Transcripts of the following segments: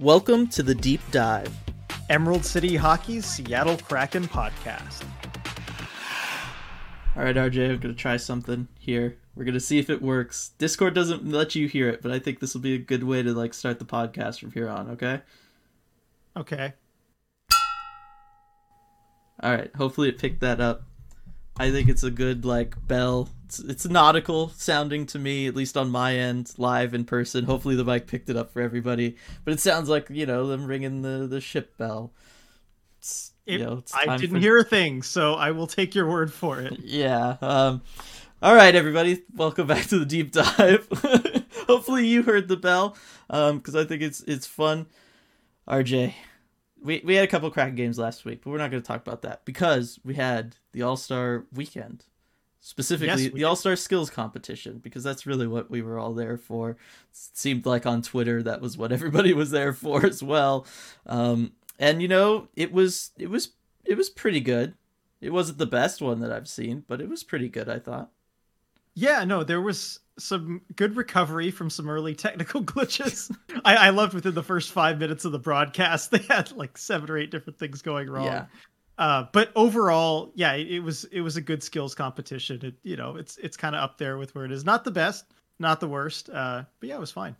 Welcome to the Deep Dive. Emerald City Hockey's Seattle Kraken podcast. All right, RJ, I'm going to try something here. We're going to see if it works. Discord doesn't let you hear it, but I think this will be a good way to like start the podcast from here on, okay? Okay. All right, hopefully it picked that up. I think it's a good like bell. It's, it's nautical sounding to me, at least on my end, live in person. Hopefully the mic picked it up for everybody, but it sounds like you know them ringing the the ship bell. It's, It- you know, it's I didn't for- hear a thing, so I will take your word for it. Yeah. Um, all right, everybody, welcome back to the deep dive. Hopefully you heard the bell, because I think it's it's fun. RJ, we we had a couple Kraken games last week, but we're not going to talk about that because we had the All Star weekend, specifically Yes, we the All Star skills competition, because that's really what we were all there for. It seemed like on Twitter that was what everybody was there for as well. Um, and you know, it was it was it was pretty good. It wasn't the best one that I've seen, but it was pretty good, I thought. Yeah, no, there was some good recovery from some early technical glitches. I, I loved within the first five minutes of the broadcast, they had like seven or eight different things going wrong. Yeah. Uh, but overall, yeah, it, it was it was a good skills competition. It you know it's it's kind of up there with where it is. Not the best, not the worst. Uh, but yeah, it was fine.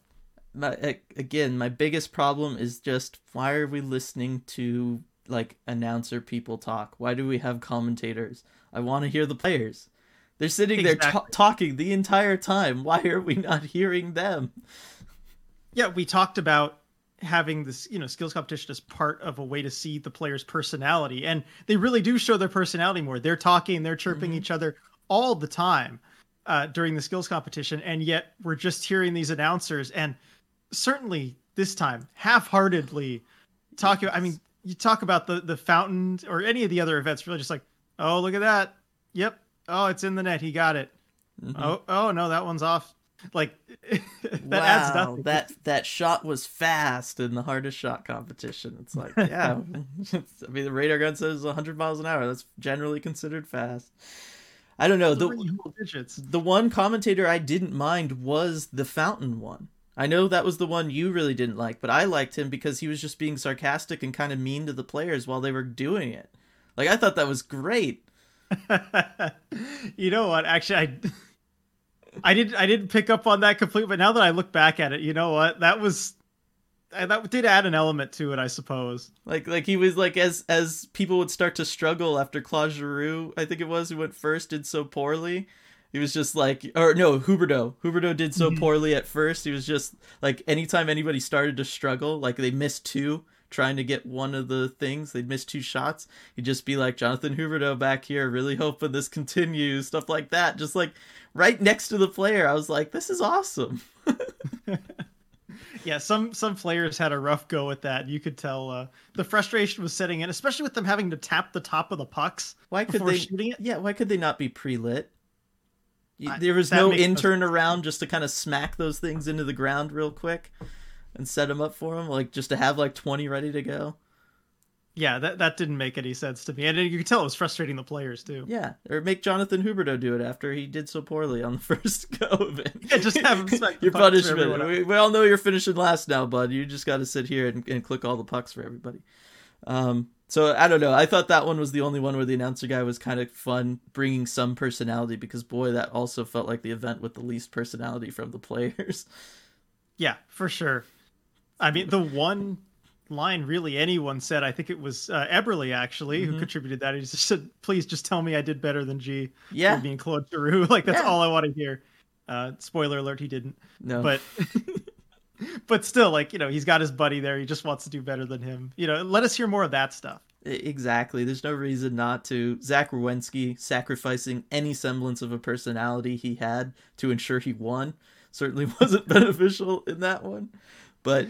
My, again, my biggest problem is just why are we listening to like announcer people talk? Why do we have commentators? I want to hear the players. They're sitting there Exactly. ta- talking the entire time. Why are we not hearing them? Yeah, we talked about having this, you know, skills competition as part of a way to see the player's personality, and they really do show their personality more. They're talking, they're chirping Mhm. each other all the time uh, during the skills competition, and yet we're just hearing these announcers, and certainly this time, half-heartedly talking. I mean, you talk about the the fountain or any of the other events, really just like, oh, look at that. Yep. Oh, it's in the net. He got it. Mhm. Oh, oh no, that one's off. Like that adds Wow, nothing. That that shot was fast in the hardest shot competition. It's like, yeah, I mean, the radar gun says 100 miles an hour. That's generally considered fast. I don't know. The digits. the one commentator I didn't mind was the fountain one. I know that was the one you really didn't like, but I liked him because he was just being sarcastic and kind of mean to the players while they were doing it. Like I thought that was great. you know what? Actually, I I didn't I didn't pick up on that completely, but now that I look back at it, you know what? That was that did add an element to it, I suppose. Like like he was like as as people would start to struggle after Claude Giroux, I think it was, who went first, did so poorly. He was just like, or no, Huberdeau. Huberdeau did so Mhm. poorly at first. He was just like, anytime anybody started to struggle, like they missed two trying to get one of the things, they'd miss two shots. He'd just be like, Jonathan Huberdeau back here, really hoping this continues, stuff like that. Just like right next to the player. I was like, this is awesome. Yeah, some some players had a rough go at that. You could tell uh, the frustration was setting in, especially with them having to tap the top of the pucks Why could before they? shooting it. Yeah, why could they not be pre-lit? There was no makes no intern around just to kind of smack those things into the ground real quick and set them up for him, like just to have like twenty ready to go. Yeah, that that didn't make any sense to me, and you could tell it was frustrating the players too. Yeah, or make Jonathan Huberdeau do it after he did so poorly on the first go of it. Yeah, just have him smack your punishment. We, we all know you're finishing last now, bud. You just got to sit here and, and click all the pucks for everybody. Um, so I don't know. I thought that one was the only one where the announcer guy was kind of fun, bringing some personality. Because boy, that also felt like the event with the least personality from the players. Yeah, for sure. I mean, the one line really anyone said, I think it was uh, Eberle actually who Mhm. contributed that. He just said, "Please just tell me I did better than G." Yeah, being Claude Giroux. Like that's Yeah. all I want to hear. Uh, spoiler alert: he didn't. no, But but still, like you know, he's got his buddy there. He just wants to do better than him. You know, let us hear more of that stuff. Exactly. There's no reason not to. Zach Werenski sacrificing any semblance of a personality he had to ensure he won certainly wasn't beneficial in that one. But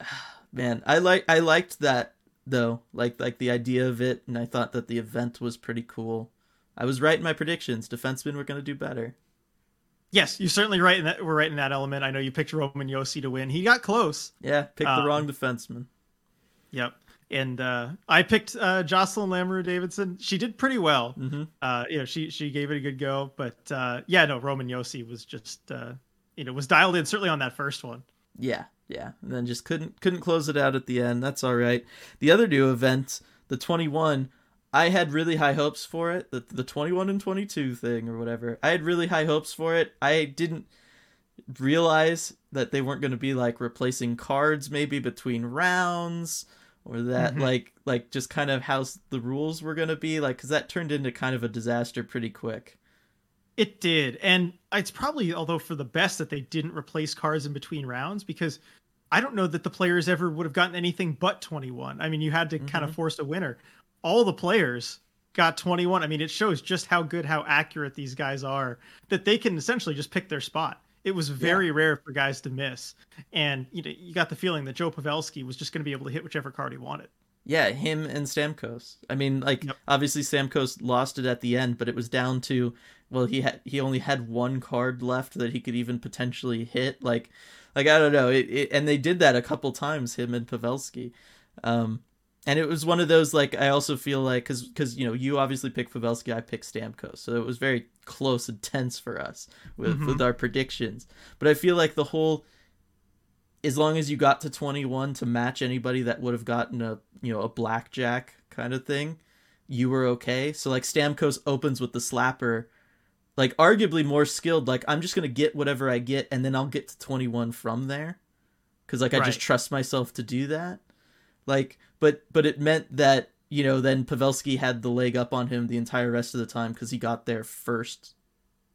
man, I like I liked that though. Like like the idea of it, and I thought that the event was pretty cool. I was right in my predictions. Defensemen were going to do better. Yes, you're certainly right in that. We're right in that element. I know you picked Roman Josi to win. He got close. Yeah, picked the Um, wrong defenseman. Yep. And uh, I picked uh, Jocelyn Lamoureux Davidson. She did pretty well. hmm Uh, you know, she she gave it a good go. But uh, yeah, no, Roman Josi was just uh, you know was dialed in certainly on that first one. Yeah, Yeah, and then just couldn't couldn't close it out at the end. That's all right. The other new event, the 21, I had really high hopes for it. The the 21 and 22 thing or whatever. I had really high hopes for it. I didn't realize that they weren't going to be like replacing cards maybe between rounds or that Mhm. like like just kind of how the rules were going to be like cuz that turned into kind of a disaster pretty quick. It did, and it's probably although for the best that they didn't replace cards in between rounds because I don't know that the players ever would have gotten anything but 21. I mean, you had to kind of Mhm. force a winner. All the players got 21. I mean, it shows just how good, how accurate these guys are that they can essentially just pick their spot. It was very rare for guys to miss, and you know, you got the feeling that Joe Pavelski was just going to be able to hit whichever card he wanted. Yeah, him and Stamkos. I mean, like Yep. obviously Stamkos lost it at the end, but it was down to well, he had he only had one card left that he could even potentially hit. Like, like I don't know. It, it and they did that a couple times, him and Pavelski. Um, and it was one of those like I also feel like because because you know you obviously pick Pavelski, I pick Stamkos, so it was very close and tense for us with Mhm. with our predictions. But I feel like the whole as long as you got to 21 to match anybody that would have gotten a you know a blackjack kind of thing you were okay so like stamkos opens with the slapper like arguably more skilled like i'm just gonna get whatever i get and then i'll get to 21 from there because like i just trust myself to do that like but but it meant that you know then pavelski had the leg up on him the entire rest of the time because he got there first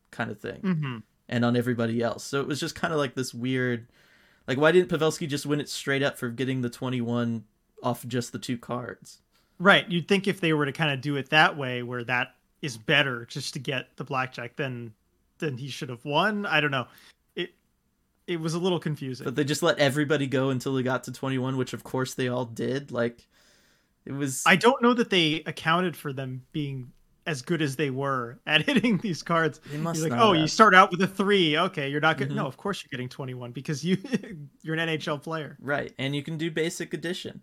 kind of thing Mm-hmm. and on everybody else. So it was just kind of like this weird like why didn't Pavelski just win it straight up for getting the 21 off just the two cards? Right. You'd think if they were to kind of do it that way, where that is better just to get the blackjack, than than he should have won. I don't know. It it was a little confusing. But they just let everybody go until they got to 21, which of course they all did. Like it was I don't know that they accounted for them being as good as they were at hitting these cards. they must You're like, not oh, you start out with a three. Okay, you're not good. Mhm. No, of course you're getting 21 because you you're an NHL player. Right, and you can do basic addition.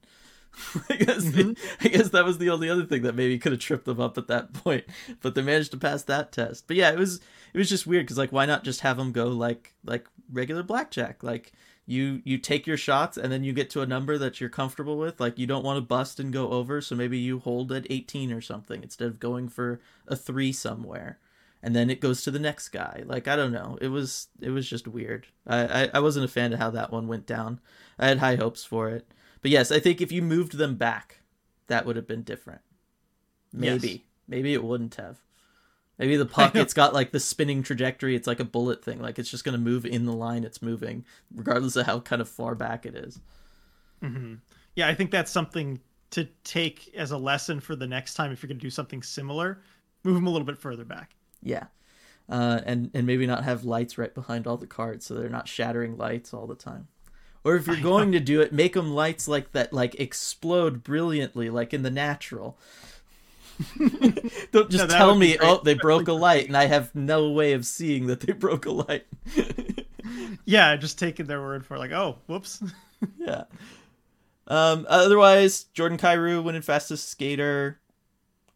I guess Mhm. I guess that was the only other thing that maybe could have tripped them up at that point, but they managed to pass that test. But yeah, it was it was just weird because like why not just have them go like like regular blackjack? Like you you take your shots and then you get to a number that you're comfortable with. Like you don't want to bust and go over, so maybe you hold at 18 or something instead of going for a three somewhere. And then it goes to the next guy. Like I don't know. It was it was just weird. I, I, I wasn't a fan of how that one went down. I had high hopes for it. But yes, I think if you moved them back, that would have been different. Maybe. Yes. Maybe it wouldn't have. Maybe the puck, it's got like the spinning trajectory. It's like a bullet thing. Like it's just going to move in the line it's moving, regardless of how kind of far back it is. hmm Yeah, I think that's something to take as a lesson for the next time if you're going to do something similar. Move them a little bit further back. Yeah. Uh, and, and maybe not have lights right behind all the cards so they're not shattering lights all the time. Or if you're going to do it, make them lights like that, like explode brilliantly, like in the natural. Don't just No, tell me, great. oh, they broke a light, and I have no way of seeing that they broke a light. Yeah, just taking their word for it, like, oh, whoops. yeah. Um. Otherwise, Jordan Kyrou winning fastest skater.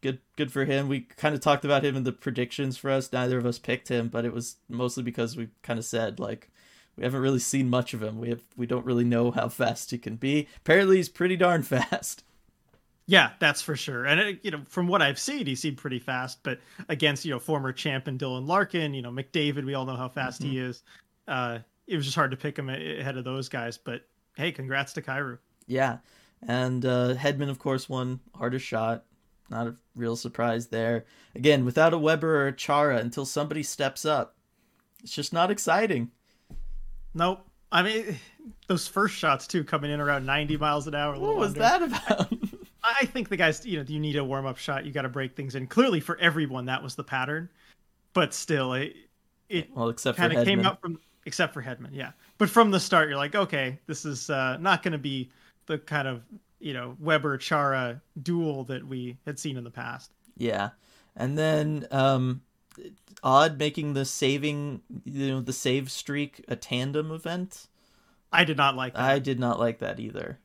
Good. Good for him. We kind of talked about him in the predictions for us. Neither of us picked him, but it was mostly because we kind of said like we haven't really seen much of him. We have we don't really know how fast he can be. Apparently, he's pretty darn fast. Yeah, that's for sure. And it, you know, from what I've seen, he seemed pretty fast. But against you know former champ and Dylan Larkin, you know McDavid, we all know how fast he is. Uh, it was just hard to pick him ahead of those guys. But hey, congrats to Kyrou. Yeah. And uh, Hedman, of course, won hardest shot. Not a real surprise there. Again, without a Weber or a Chara until somebody steps up. It's just not exciting. Nope. I mean, those first shots too, coming in around 90 miles an hour. a What little was under. that about? I think the guys, you know, you need a warm up shot. You got to break things in. Clearly, for everyone, that was the pattern. But still, it it well, except for kind of came Hedman. out from except for Hedman, yeah. But from the start, you're like, okay, this is uh, not going to be the kind of you know Weber Chara duel that we had seen in the past. Yeah. And then um odd making the saving you know the save streak a tandem event. I did not like that I did not like that either.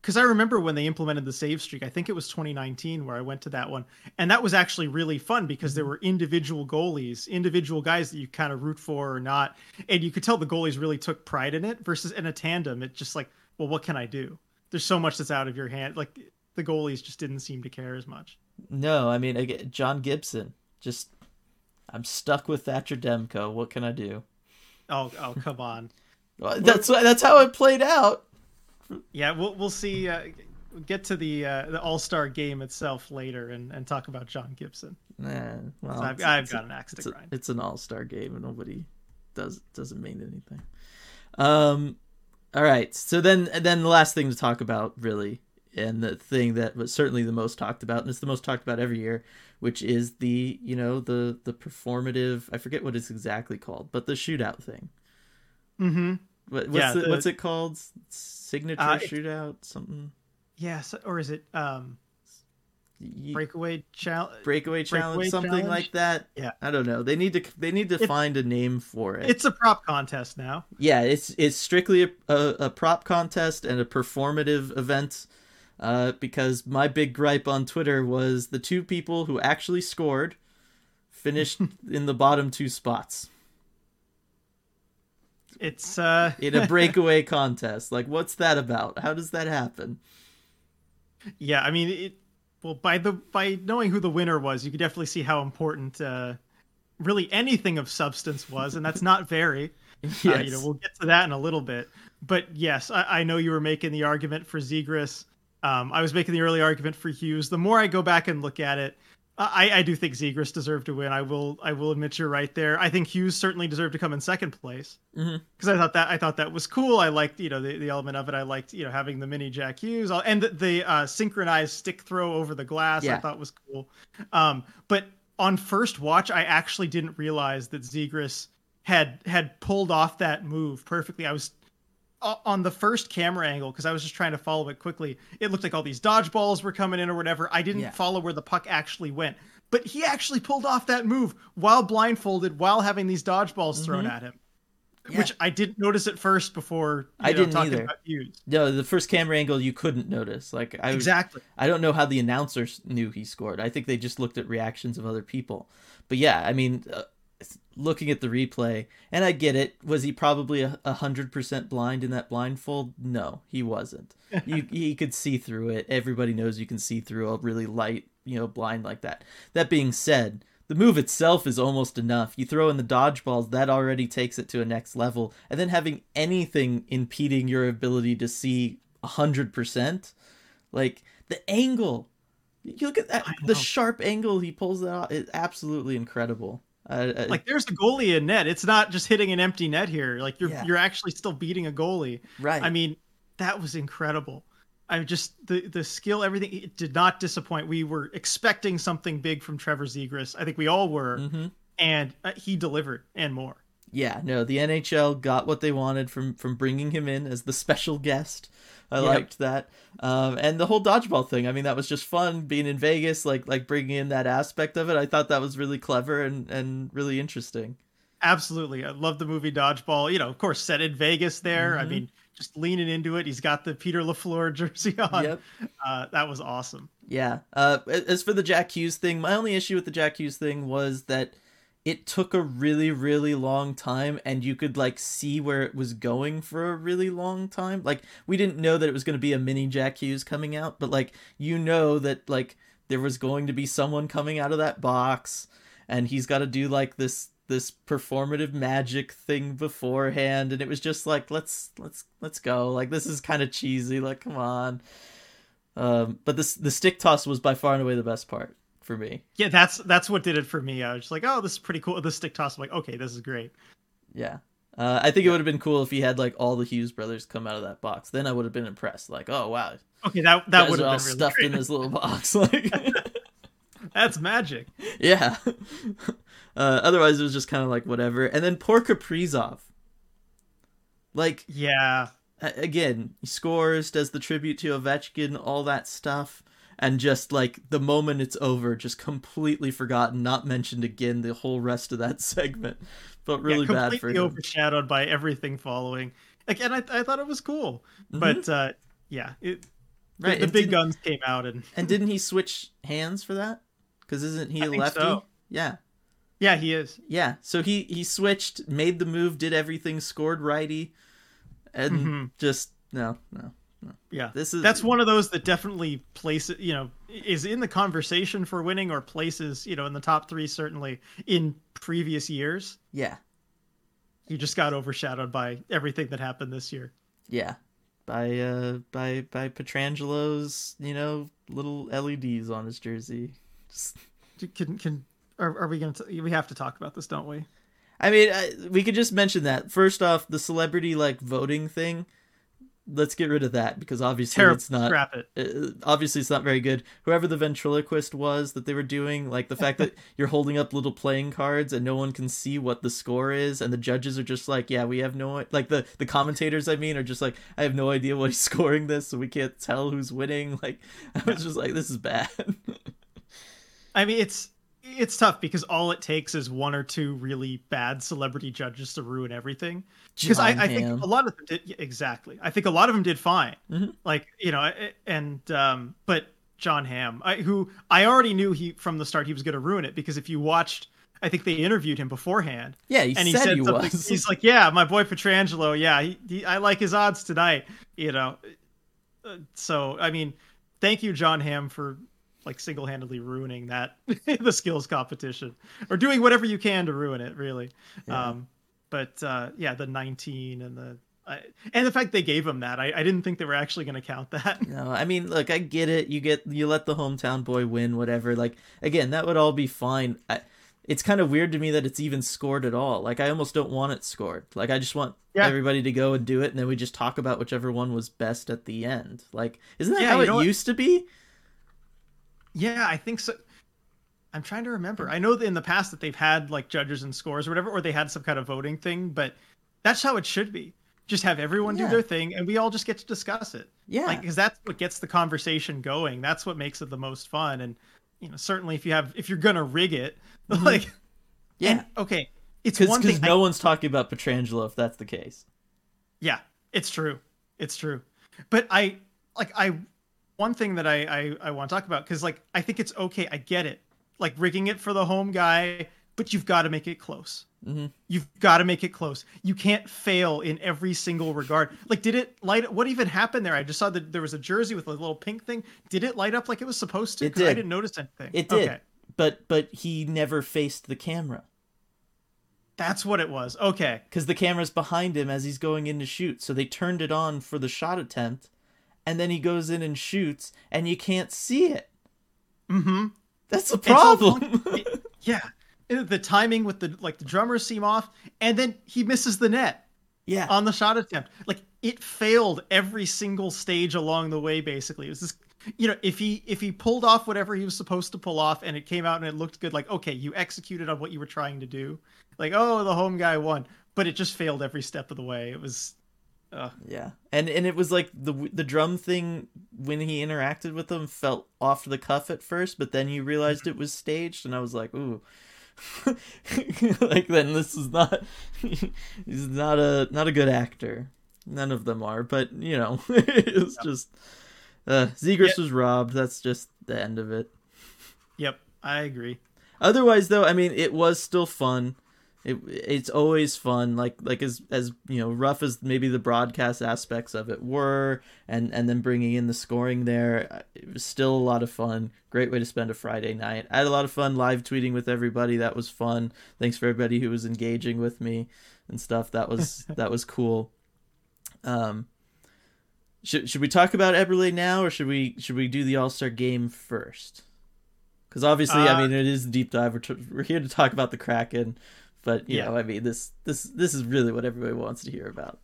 because I remember when they implemented the save streak. I think it was 2019 where I went to that one, and that was actually really fun because there were individual goalies, individual guys that you kind of root for or not, and you could tell the goalies really took pride in it. Versus in a tandem, it's just like, well, what can I do? There's so much that's out of your hand. Like the goalies just didn't seem to care as much. No, I mean again, John Gibson. Just I'm stuck with Thatcher Demko. What can I do? Oh, oh, come on. Well, that's that's how it played out. Yeah, we'll we'll see. Uh, get to the uh, the All Star game itself later and, and talk about John Gibson. Nah, well, I've, it's- I've it's got a- an axe it's, to a- grind. it's an All Star game, and nobody does doesn't mean anything. Um, all right. So then, then the last thing to talk about, really, and the thing that was certainly the most talked about, and it's the most talked about every year, which is the you know the the performative. I forget what it's exactly called, but the shootout thing. Mm-hmm. What, what's Yeah, the, the- what's it called? Signature Uh, shootout, something. Yeah, so, or is it um breakaway challenge? breakaway challenge, breakaway something challenge? like that. Yeah. I don't know. They need to they need to It- find a name for it. It's a prop contest now. yeah, it's it's strictly a, a, a prop contest and a performative event. Uh, because my big gripe on Twitter was the two people who actually scored finished in the bottom two spots It's uh in a breakaway contest. Like, what's that about? How does that happen? yeah, I mean it well by the by knowing who the winner was, you could definitely see how important uh really anything of substance was, and that's not very. Yes. Uh, you know, we'll get to that in a little bit. But yes, I, I know you were making the argument for Zegras. Um, I was making the early argument for Hughes. The more I go back and look at it, I, I do think Zegras deserved to win. I will I will admit you're right there. I think Hughes certainly deserved to come in second place because I thought that I thought that was cool. I liked you know the, the element of it. I liked you know having the mini Jack Hughes and the, the uh, synchronized stick throw over the glass. I thought was cool. Um, but on first watch, I actually didn't realize that Zegras had had pulled off that move perfectly. I was on the first camera angle because I was just trying to follow it quickly. It looked like all these dodgeballs were coming in or whatever. I didn't Yeah. follow where the puck actually went, but he actually pulled off that move while blindfolded, while having these dodgeballs thrown Mhm. at him. Yeah. Which I didn't notice at first before you I know, didn't talking either. No, the first camera angle you couldn't notice. Like I Exactly. I don't know how the announcers knew he scored. I think they just looked at reactions of other people. But yeah, I mean, uh, looking at the replay, and I get it. Was he probably a hundred percent blind in that blindfold? No, he wasn't. You he could see through it. Everybody knows you can see through a really light, you know, blind like that. That being said. The move itself is almost enough. You throw in the dodgeballs, that already takes it to a next level. And then having anything impeding your ability to see 100%, like the angle you look at that the sharp angle he pulls that off is absolutely incredible uh, uh, Like there's a goalie in net. It's not just hitting an empty net here. Like you're Yeah. you're actually still beating a goalie. right I mean, that was incredible. I just the the skill, everything. It did not disappoint. We were expecting something big from Trevor Zegras. I think we all were, hmm and uh, he delivered and more. Yeah no the nhl got what they wanted from from bringing him in as the special guest i Yep. liked that um and the whole dodgeball thing i mean that was just fun being in vegas like like bringing in that aspect of it i thought that was really clever and and really interesting Absolutely, I love the movie Dodgeball. You know, of course, set in Vegas. There, I Mhm. mean, just leaning into it. He's got the Peter Lafleur jersey on. yep Uh, that was awesome. Yeah. Uh, as for the Jack Hughes thing, my only issue with the Jack Hughes thing was that it took a really, really long time, and you could like see where it was going for a really long time. Like we didn't know that it was going to be a mini Jack Hughes coming out, but like you know that like there was going to be someone coming out of that box, and he's got to do like this this performative magic thing beforehand and it was just like let's let's let's go. Like this is kind of cheesy like come on. Um, but this the stick toss was by far and away the best part for me. Yeah, that's that's what did it for me. I was just like, oh, this is pretty cool. The stick toss. I'm like, okay, this is great. Yeah. Uh, I think it would have been cool if he had like all the Hughes brothers come out of that box. Then I would have been impressed. Like, oh wow, Okay, that that would have all been really stuffed great. in this little box. Like, That's magic. yeah. Uh, otherwise, it was just kind of like whatever. And then poor Kaprizov. Like Yeah, again, he scores, does the tribute to Ovechkin, all that stuff, and just like the moment it's over, just completely forgotten, not mentioned again the whole rest of that segment. Felt really yeah, bad for him. overshadowed by everything following. Like, and I I thought it was cool, Mhm. but uh, yeah, it Right, the, and big guns came out, and And didn't he switch hands for that? Because isn't he I a lefty? so. Yeah, yeah, he is. yeah. So he he switched, made the move, did everything, scored righty, and Mhm. just no, no. Yeah, This is that's one of those that definitely places, you know, is in the conversation for winning or places, you know, in the top three certainly in previous years. yeah, you just got overshadowed by everything that happened this year. yeah. By uh by by Pietrangelo's you know little LEDs on his jersey. Just Can can are, are we gonna? T- we have to talk about this, don't we? I mean, I, we could just mention that. First off, the celebrity like voting thing. Let's get rid of that because obviously Terrible. it's not. Scrap it. uh, obviously, it's not very good. Whoever the ventriloquist was that they were doing, like the fact that you're holding up little playing cards and no one can see what the score is, and the judges are just like, "Yeah, we have no like the the commentators. I mean, are just like, I have no idea what he's scoring this, so we can't tell who's winning." Like, I was just like, "This is bad." I mean, it's it's tough because all it takes is one or two really bad celebrity judges to ruin everything. Because I, I think a lot of them did exactly. I think a lot of them did fine. Mhm. Like you know, and um, but Jon Hamm, I, who I already knew he from the start he was going to ruin it because if you watched, I think they interviewed him beforehand, yeah, he and he said, said he something. was. He's like, "Yeah, my boy Pietrangelo. Yeah, he, he, I like his odds tonight." You know, Uh, so I mean, thank you, Jon Hamm, for like single-handedly ruining that the skills competition or doing whatever you can to ruin it. Really, Yeah. um, but uh, yeah, the 19 and the I, and the fact they gave him that, I, I didn't think they were actually going to count that. No, I mean, look, I get it. You get you let the hometown boy win, whatever. Like again, that would all be fine. I, it's kind of weird to me that it's even scored at all. Like I almost don't want it scored. Like I just want Yeah. everybody to go and do it, and then we just talk about whichever one was best at the end. Like, isn't that Yeah, how it what? used to be? Yeah, I think so. I'm trying to remember. I know that in the past that they've had like judges and scores or whatever, or they had some kind of voting thing, but that's how it should be. Just have everyone Yeah. do their thing, and we all just get to discuss it. Yeah, Like, because that's what gets the conversation going. That's what makes it the most fun. And you know, certainly if you have, if you're gonna rig it, like, Mm-hmm. yeah. and, okay, it's Because one thing. I- no one's talking about Pietrangelo if that's the case. Yeah, it's true. It's true. But I like I one thing that I I, I want to talk about because like I think it's okay. I get it. Like rigging it for the home guy, but you've got to make it close. Mhm. You've got to make it close. You can't fail in every single regard. Like, did it light? What even happened there? I just saw that there was a jersey with a little pink thing. Did it light up like it was supposed to? It 'Cause I did. didn't notice anything. It did, Okay. but but he never faced the camera That's what it was. Okay. because the camera's behind him as he's going in to shoot. So they turned it on for the shot attempt, and then he goes in and shoots, and you can't see it. Mm-hmm. That's all problem. Yeah. The timing with the like the drummers seem off, and then he misses the net. yeah, on the shot attempt. Like it failed every single stage along the way. Basically, it was this. You know, if he if he pulled off whatever he was supposed to pull off and it came out and it looked good, like okay, you executed on what you were trying to do. Like oh, the home guy won, but it just failed every step of the way. It was. Uh, yeah, and and it was like the the drum thing when he interacted with them felt off the cuff at first, but then you realized it was staged, and I was like, ooh. like then this is not he's not a not a good actor. None of them are but you know it's just uh Zegras was robbed. That's just the end of it. Yep, I agree. otherwise though i mean it was still fun it, it's always fun like like as as you know rough as maybe the broadcast aspects of it were and and then bringing in the scoring there it was still a lot of fun. Great way to spend a friday night. I had a lot of fun live tweeting with everybody. That was fun. Thanks for everybody who was engaging with me and stuff. That was that was cool. Um should, should we talk about Eberle now or should we should we do the all-star game first? Because obviously, I Uh, mean, it is a deep dive. We're, t- we're here to talk about the Kraken, but you Yeah. know, I mean, this this this is really what everybody wants to hear about.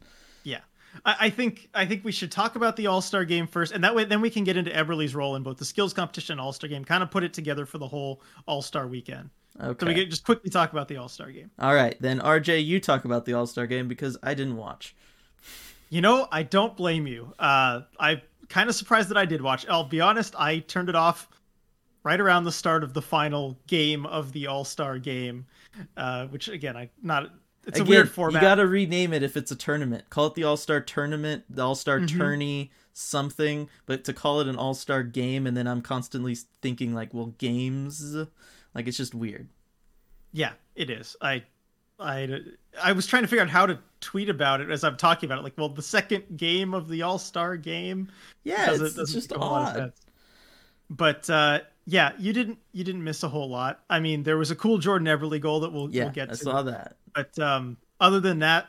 Yeah. I, I think I think we should talk about the All Star game first, and that way then we can get into Eberle's role in both the skills competition and All Star game. Kind of put it together for the whole All Star weekend. Okay. So we can just quickly talk about the All Star game. All right, then RJ, you talk about the All Star game because I didn't watch. You know, I don't blame you. Uh, I'm kind of surprised that I did watch. I'll be honest, I turned it off right around the start of the final game of the All Star game, uh, which again, I not. It's Again, a weird format. You got to rename it if it's a tournament. Call it the All Star Tournament, the All Star Mhm. Tourney, something, but to call it an All Star game, and then I'm constantly thinking like, well, games, like it's just weird. Yeah, it is. I, I, I was trying to figure out how to tweet about it as I'm talking about it. Like, well, the second game of the All Star game. Yeah, it's, it's just odd. But uh, yeah, you didn't you didn't miss a whole lot. I mean, there was a cool Jordan Eberle goal that we'll, yeah, we'll get I to. saw that. But um, other than that,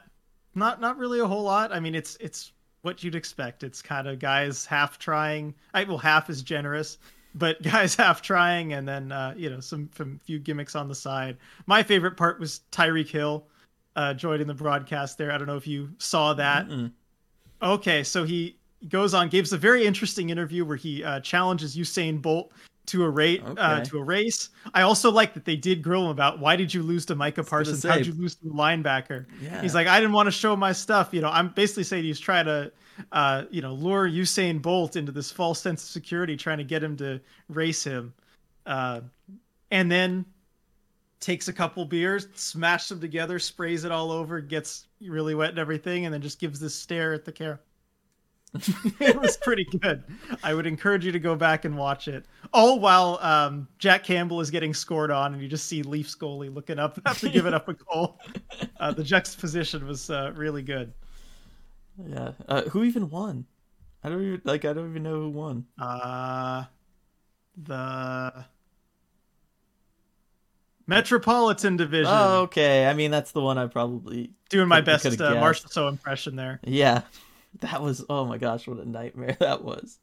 not not really a whole lot. I mean, it's it's what you'd expect. It's kind of guys half trying. I well, half is generous, but guys half trying, and then uh, you know some some few gimmicks on the side. My favorite part was Tyreek Hill uh, joining the broadcast there. I don't know if you saw that. Mm-mm. Okay, so he goes on, gives a very interesting interview where he uh, challenges Usain Bolt to a rate uh, Okay. uh, to a race. I also like that they did grill him about why did you lose to Micah Parsons? How'd you lose to the linebacker? Yeah. He's like, I didn't want to show my stuff. You know, I'm basically saying he's trying to, uh, you know, lure Usain Bolt into this false sense of security, trying to get him to race him, uh, and then takes a couple beers, smashes them together, sprays it all over, gets really wet and everything, and then just gives this stare at the camera. it was pretty good. I would encourage you to go back and watch it. All while um, Jack Campbell is getting scored on, and you just see Leafs goalie looking up after giving up a goal. Uh, the juxtaposition was uh, really good. Yeah. Uh, who even won? I don't even like. I don't even know who won. Uh, the Metropolitan Division. Oh, okay. I mean, that's the one I probably. Doing my best uh. Marshall So impression there. Yeah, that was. Oh my gosh, what a nightmare that was.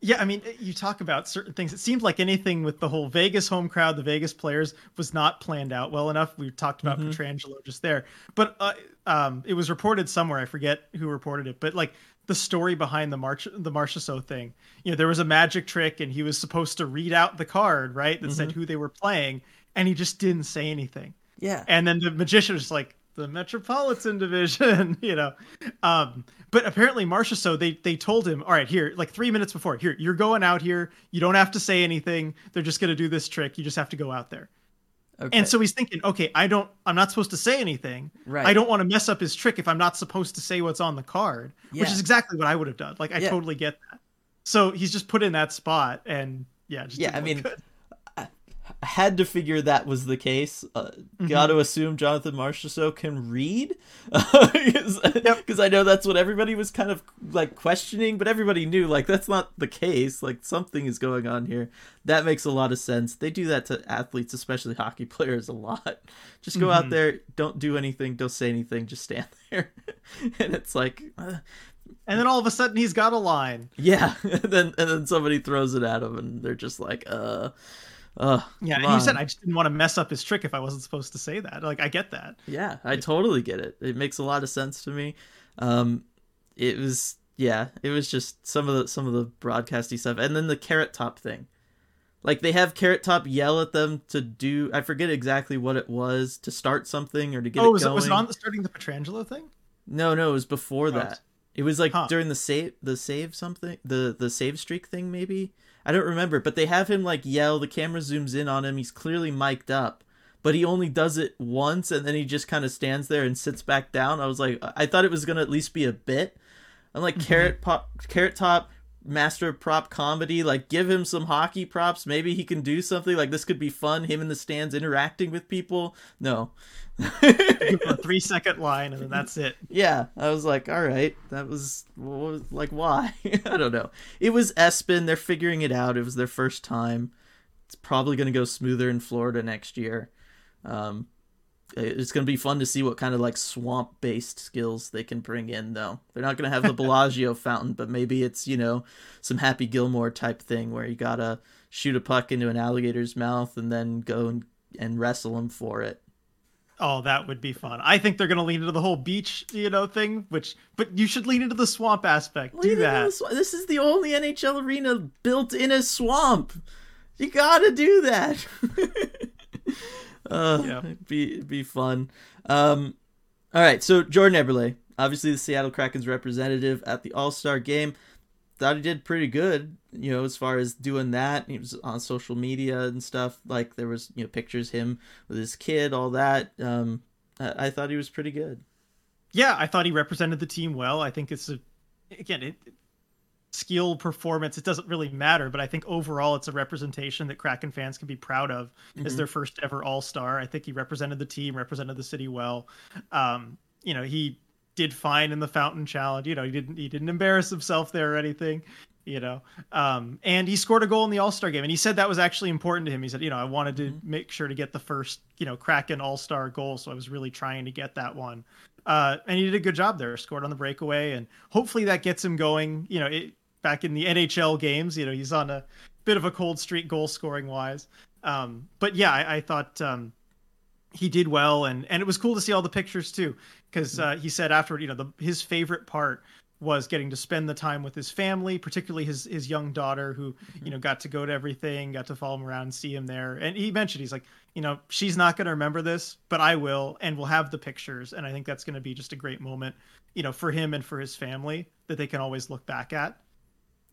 Yeah, I mean, you talk about certain things. It seemed like anything with the whole Vegas home crowd, the Vegas players, was not planned out well enough. We talked about Mhm. Pietrangelo just there, but uh, um, it was reported somewhere. I forget who reported it, but like the story behind the March, the Marchessault thing. You know, there was a magic trick, and he was supposed to read out the card, right, that said who they were playing, and he just didn't say anything. Yeah. And then the magician was like, the Metropolitan Division, you know. Um, but apparently Marchessault they they told him, all right, here, like three minutes before, here, you're going out here. You don't have to say anything. They're just gonna do this trick. You just have to go out there. Okay. And so he's thinking, okay, I don't I'm not supposed to say anything. Right. I don't want to mess up his trick if I'm not supposed to say what's on the card. yeah. Which is exactly what I would have done. Like I Yeah. totally get that. So he's just put in that spot and yeah, just Yeah, I mean, good. Had to figure that was the case. Uh, Mm-hmm. Got to assume Jonathan Marchessault can read, because I know that's what everybody was kind of like questioning, but everybody knew like that's not the case. Like something is going on here. That makes a lot of sense. They do that to athletes, especially hockey players, a lot. Just go out Mhm. there, don't do anything, don't say anything, just stand there, and it's like. Uh, and then all of a sudden he's got a line. yeah, and then and then somebody throws it at him, and they're just like, uh, uh. Yeah, and you said. I just didn't want to mess up his trick if I wasn't supposed to say that. Like I get that. Yeah, I totally get it. It makes a lot of sense to me. Um, it was yeah, it was just some of the some of the broadcasty stuff, and then the carrot top thing. Like they have carrot top yell at them to do. I forget exactly what it was to start something or to get oh, it was it going. was it on starting the Pietrangelo thing? No, no, it was before that. It was like Huh. during the save the save something the the save streak thing maybe. I don't remember, but they have him like yell. The camera zooms in on him. He's clearly mic'd up, but he only does it once, and then he just kind of stands there and sits back down. I was like, I thought it was gonna at least be a bit. I'm like mm-hmm. carrot pop, carrot top, master of prop comedy. Like give him some hockey props. Maybe he can do something. Like this could be fun. Him in the stands interacting with people. No. A three second line and then that's it. Yeah, I was like, all right, that was, was like, why? I don't know. It was ESPN. They're figuring it out. It was their first time. It's probably going to go smoother in Florida next year. Um, it's going to be fun to see what kind of like swamp based skills they can bring in, though. They're not going to have the Bellagio fountain, but maybe it's, you know, some Happy Gilmore type thing where you got to shoot a puck into an alligator's mouth and then go and, and wrestle him for it. Oh, that would be fun. I think they're gonna lean into the whole beach, you know, thing. Which, but you should lean into the swamp aspect. Do it in that. swa- This is the only NHL arena built in a swamp. You gotta do that. uh, Yeah. it'd be be fun. Um, all right, so Jordan Eberle, obviously the Seattle Kraken's representative at the All Star game, thought he did pretty good. You know, as far as doing that, he was on social media and stuff. Like there was you know pictures him with his kid, all that. Um, I, I thought he was pretty good. Yeah, I thought he represented the team well. I think it's a, again, it, skill performance it doesn't really matter but i think overall it's a representation that kraken fans can be proud of mm-hmm. as their first ever all-star. I think he represented the team represented the city well. Um, you know he did fine in the fountain challenge you know he didn't he didn't embarrass himself there or anything you know. Um, and he scored a goal in the all-star game and he said that was actually important to him. He said you know i wanted to mm-hmm. make sure to get the first you know kraken all-star goal so i was really trying to get that one. Uh, and he did a good job there scored on the breakaway and hopefully that gets him going. You know it, back in the nhl games you know he's on a bit of a cold streak goal scoring wise um, but yeah i, I thought um, he did well and and it was cool to see all the pictures too because uh, he said afterward you know the, his favorite part was getting to spend the time with his family, particularly his his young daughter, who you know got to go to everything, got to follow him around, see him there. And he mentioned he's like, you know, she's not going to remember this, but I will, and we'll have the pictures. And I think that's going to be just a great moment, you know, for him and for his family that they can always look back at.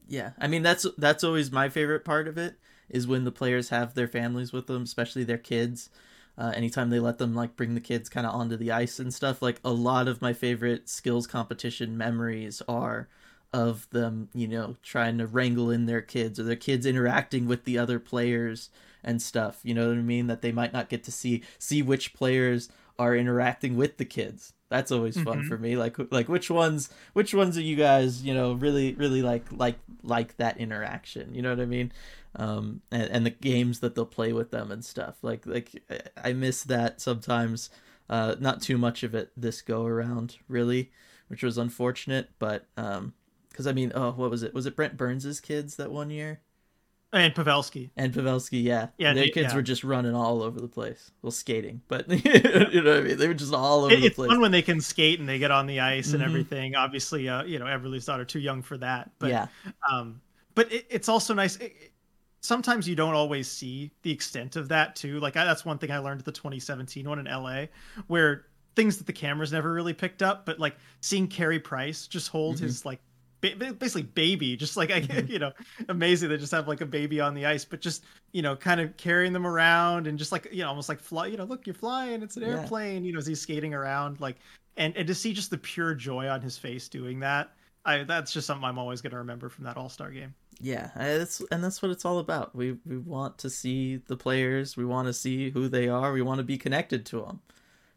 Yeah, I mean that's that's always my favorite part of it is when the players have their families with them, especially their kids. Uh, anytime they let them like bring the kids kind of onto the ice and stuff like a lot of my favorite skills competition memories are of them you know trying to wrangle in their kids or their kids interacting with the other players and stuff you know what i mean? That they might not get to see see which players are interacting with the kids that's always fun mm-hmm. for me like like which ones which ones are you guys you know really really like like like that interaction you know what i mean um, and, and the games that they'll play with them and stuff. Like like I miss that sometimes. Uh, not too much of it this go around, really, which was unfortunate. But um, because I mean, oh, what was it? Was it Brent Burns's kids that one year? And Pavelski. And Pavelski, yeah. Yeah. Their they, kids yeah. were just running all over the place. Well, skating, but you know what I mean? They were just all over it, the it's place. It's fun when they can skate and they get on the ice mm-hmm. and everything. Obviously, uh, you know, Eberle's daughter too young for that. But, yeah. Um, but it, it's also nice. It, sometimes you don't always see the extent of that too. Like I, that's one thing I learned at the 2017 one in LA, where things that the cameras never really picked up, but like seeing Carey Price just hold mm-hmm. his like basically baby, just like I, mm-hmm. you know, amazing. They just have like a baby on the ice, but just you know, kind of carrying them around and just like you know, almost like fly. You know, look, you're flying. It's an yeah. airplane. You know, as he's skating around, like and and to see just the pure joy on his face doing that. I, that's just something I'm always going to remember from that All Star game yeah that's and that's what it's all about we we want to see the players we want to see who they are we want to be connected to them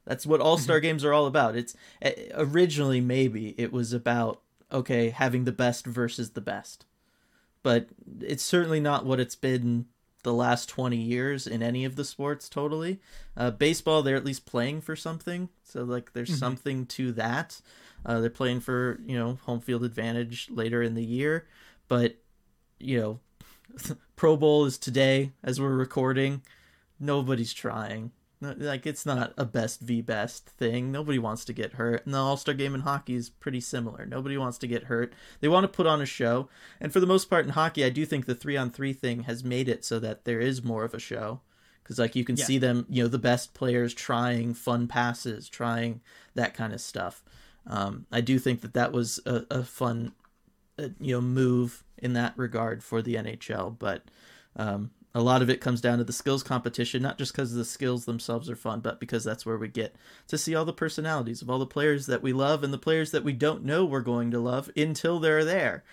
that's what all-star mm-hmm. games are all about it's eh, originally maybe it was about okay having the best versus the best but it's certainly not what it's been the last 20 years in any of the sports totally uh, baseball they're at least playing for something so like there's mm-hmm. something to that uh, they're playing for you know home field advantage later in the year but you know, Pro Bowl is today as we're recording. Nobody's trying. Like it's not a best v best thing. Nobody wants to get hurt. And the All Star game in hockey is pretty similar. Nobody wants to get hurt. They want to put on a show. And for the most part in hockey, I do think the three on three thing has made it so that there is more of a show. Because like you can yeah. see them, you know, the best players trying fun passes, trying that kind of stuff. Um, I do think that that was a, a fun, uh, you know, move in that regard for the NHL. But um, a lot of it comes down to the skills competition, not just because the skills themselves are fun, but because that's where we get to see all the personalities of all the players that we love and the players that we don't know we're going to love until they're there.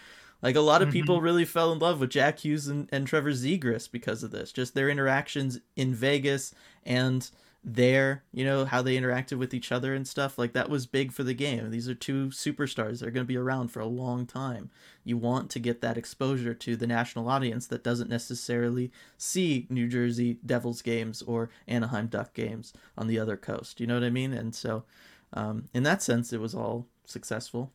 Like a lot of mm-hmm. people really fell in love with Jack Hughes and, and Trevor Zegras because of this, just their interactions in Vegas and there, you know, how they interacted with each other and stuff. Like that was big for the game. These are two superstars that are going to be around for a long time. You want to get that exposure to the national audience that doesn't necessarily see New Jersey Devils games or Anaheim Duck games on the other coast. You know what I mean? And so, um, in that sense, it was all successful.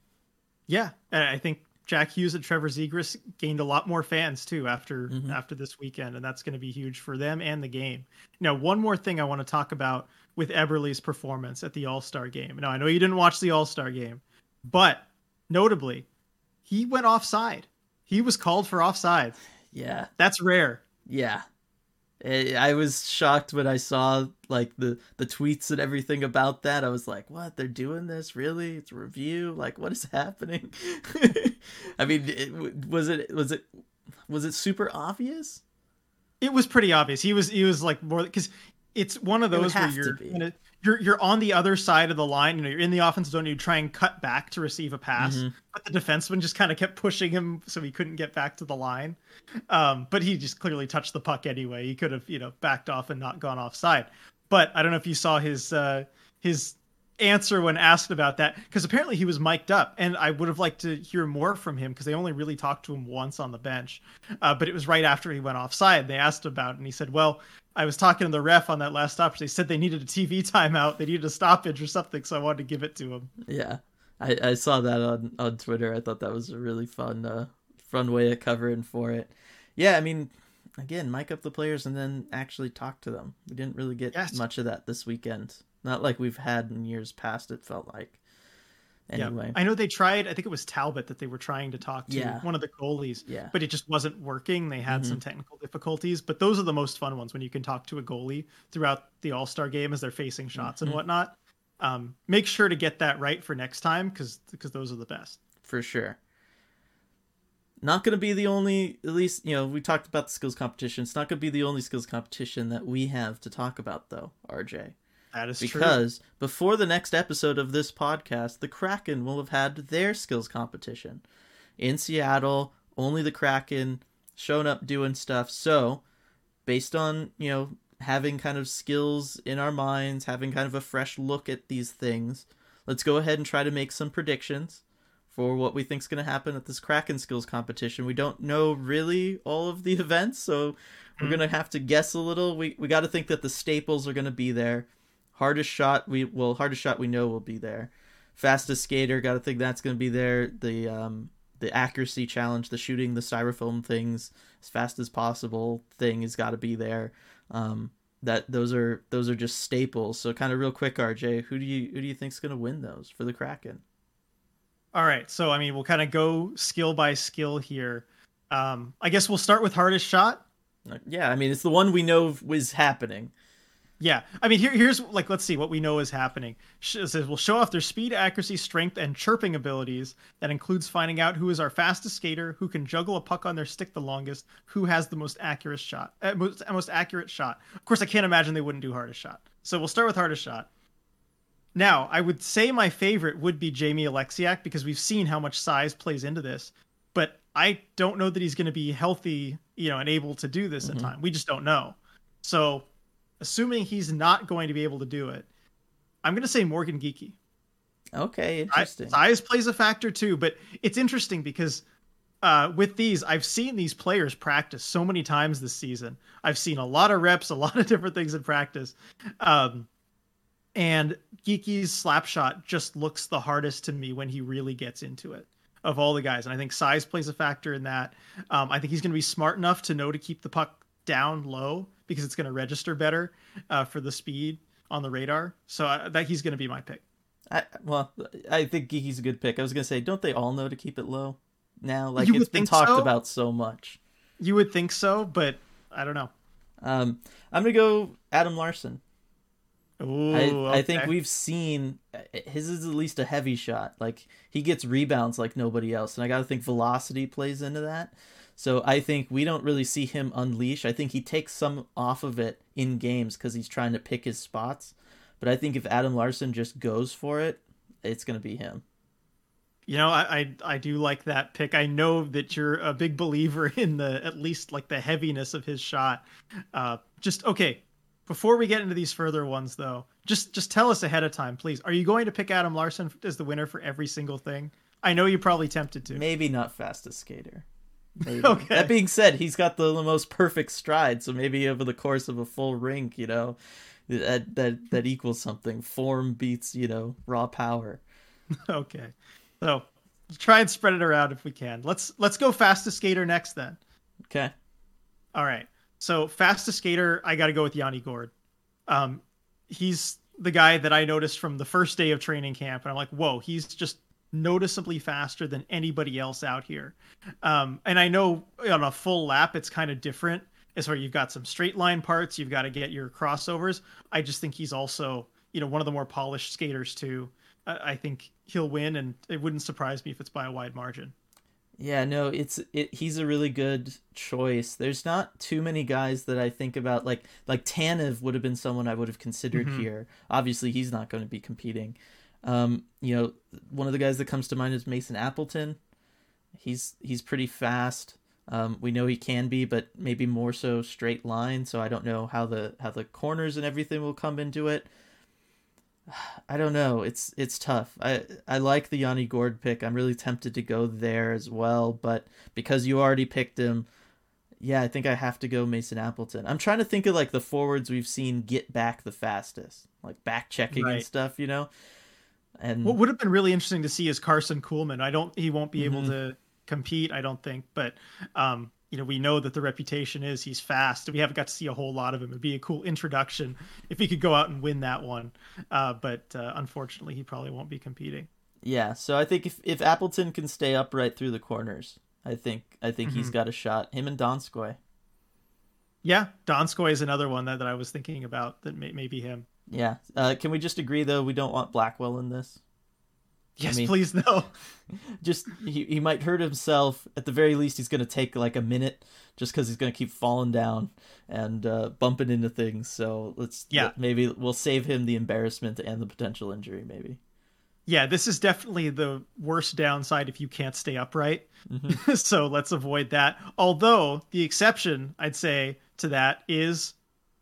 Yeah, and I think Jack Hughes and Trevor Zegras gained a lot more fans too after mm-hmm. after this weekend, and that's going to be huge for them and the game. Now, one more thing I want to talk about with Eberle's performance at the All Star game. Now, I know you didn't watch the All Star game, but notably, he went offside. He was called for offside. Yeah, that's rare. Yeah, Eh, I was shocked when I saw like the the tweets and everything about that. I was like, "What? They're doing this? Really? It's a review? Like, what is happening?" I mean, it, was it was it was it super obvious? It was pretty obvious. He was he was like more because it's one one of those where you're you're you're on the other side of the line. You know, you're in the offensive zone. You try and cut back to receive a pass, Mm-hmm. but the defenseman just kind of kept pushing him, so he couldn't get back to the line. Um, but he just clearly touched the puck anyway. He could have you know backed off and not gone offside. But I don't know if you saw his uh, his answer when asked about that because apparently he was mic'd up and i would have liked to hear more from him because they only really talked to him once on the bench uh, but it was right after he went offside they asked about it and he said well i was talking to the ref on that last stoppage they said they needed a tv timeout they needed a stoppage or something so i wanted to give it to him Yeah, I, I saw that on on Twitter. I thought that was a really fun uh, fun way of covering for it. Yeah, I mean, again, mic up the players and then actually talk to them. We didn't really get Yes. much of that this weekend. Not like we've had in years past. It felt like. Anyway, yeah. i know they tried i think it was talbot that they were trying to talk to Yeah. one of the goalies yeah, but it just wasn't working they had some technical difficulties but those are the most fun ones when you can talk to a goalie throughout the all-star game as they're facing shots and whatnot um, make sure to get that right for next time because because those are the best for sure. Not going to be the only, at least, you know, we talked about the skills competition. It's not going to be the only skills competition that we have to talk about, though, RJ. That is true because before the next episode of this podcast, the Kraken will have had their skills competition in Seattle. Only the Kraken showing up doing stuff. So, based on you know having kind of skills in our minds, having kind of a fresh look at these things, let's go ahead and try to make some predictions for what we think's going to happen at this Kraken skills competition. We don't know really all of the events, so we're hmm. going to have to guess a little. We we got to think that the staples are going to be there. Hardest shot we well hardest shot we know will be there. Fastest skater got to think that's going to be there. The um the accuracy challenge, the shooting the styrofoam things as fast as possible thing has got to be there. Um that those are those are just staples. So kind of real quick RJ, who do you who do you think's going to win those for the Kraken? all right so i mean we'll kind of go skill by skill here um, i guess we'll start with hardest shot Uh, Yeah, I mean it's the one we know was happening. Yeah, I mean, here, here's like, let's see what we know is happening. It says we'll show off their speed, accuracy, strength, and chirping abilities. That includes finding out who is our fastest skater, who can juggle a puck on their stick the longest, who has the most accurate shot, uh, most, most accurate shot. Of course, I can't imagine they wouldn't do hardest shot. So we'll start with hardest shot. Now, I would say my favorite would be Jamie Oleksiak because we've seen how much size plays into this, but I don't know that he's going to be healthy, you know, and able to do this in time. We just don't know. So assuming he's not going to be able to do it, I'm going to say Morgan Geekie. Okay, interesting. Size plays a factor too, but it's interesting because uh, with these, I've seen these players practice so many times this season. I've seen a lot of reps, a lot of different things in practice. Um, and Geekie's slap shot just looks the hardest to me when he really gets into it of all the guys. And I think size plays a factor in that. Um, I think he's going to be smart enough to know to keep the puck down low because it's going to register better uh, for the speed on the radar. So uh, that he's going to be my pick. I, well, I think Geekie's a good pick. I was gonna say, don't they all know to keep it low now? Like You it's been talked so. about so much. You would think so, but I don't know. Um, I'm gonna go Adam Larsson. Ooh, I, I think we've seen his is at least a heavy shot. Like he gets rebounds like nobody else, and I got to think velocity plays into that. So I think we don't really see him unleash. I think he takes some off of it in games because he's trying to pick his spots. But I think if Adam Larsson just goes for it, it's gonna be him. You know, I, I I do like that pick. I know that you're a big believer in the at least like the heaviness of his shot. Uh, just okay. Before we get into these further ones, though, just just tell us ahead of time, please. Are you going to pick Adam Larsson as the winner for every single thing? I know you're probably tempted to. Maybe not fastest skater. Okay. That being said, he's got the, the most perfect stride, so maybe over the course of a full rink, you know, that that that equals something. Form beats, you know, raw power. okay, so try and spread it around if we can. Let's let's go fastest skater next then. Okay. All right. So fastest skater, I got to go with Yanni Gourde. Um, he's the guy that I noticed from the first day of training camp, and I'm like, whoa, he's just noticeably faster than anybody else out here. Um, and I know on a full lap, it's kind of different. As where you've got some straight line parts, you've got to get your crossovers. I just think he's also, you know, one of the more polished skaters too. I I think he'll win, and it wouldn't surprise me if it's by a wide margin. Yeah, no, it's it. He's a really good choice. There's not too many guys that I think about. Like like Tanev would have been someone I would have considered Mhm. here. Obviously, he's not going to be competing. Um, you know, one of the guys that comes to mind is Mason Appleton. He's he's pretty fast. Um, we know he can be, but maybe more so straight line. So I don't know how the how the corners and everything will come into it. I don't know. It's it's tough. I I like the Yanni Gourde pick. I'm really tempted to go there as well, but because you already picked him, yeah, I think I have to go Mason Appleton. I'm trying to think of like the forwards we've seen get back the fastest, like back checking and stuff, you know. And What would have been really interesting to see is Carson Coolman. I don't. He won't be able Mhm. to compete. I don't think. But um, you know, we know that the reputation is he's fast. We haven't got to see a whole lot of him. It'd be a cool introduction if he could go out and win that one. Uh, but uh, unfortunately, he probably won't be competing. yeah, so I think if if Appleton can stay upright through the corners, I think I think he's Mhm. got a shot. Him and Donskoi. Yeah, Donskoi is another one that, that I was thinking about. That may, may be him. Yeah. Uh, can we just agree though? We don't want Blackwell in this. Yes, mean- please no. just he, he might hurt himself at the very least he's going to take like a minute just because he's going to keep falling down and uh, bumping into things so let's Yeah. maybe we'll save him the embarrassment and the potential injury maybe Yeah, this is definitely the worst downside if you can't stay upright. Mhm. so let's avoid that. Although the exception, I'd say, to that is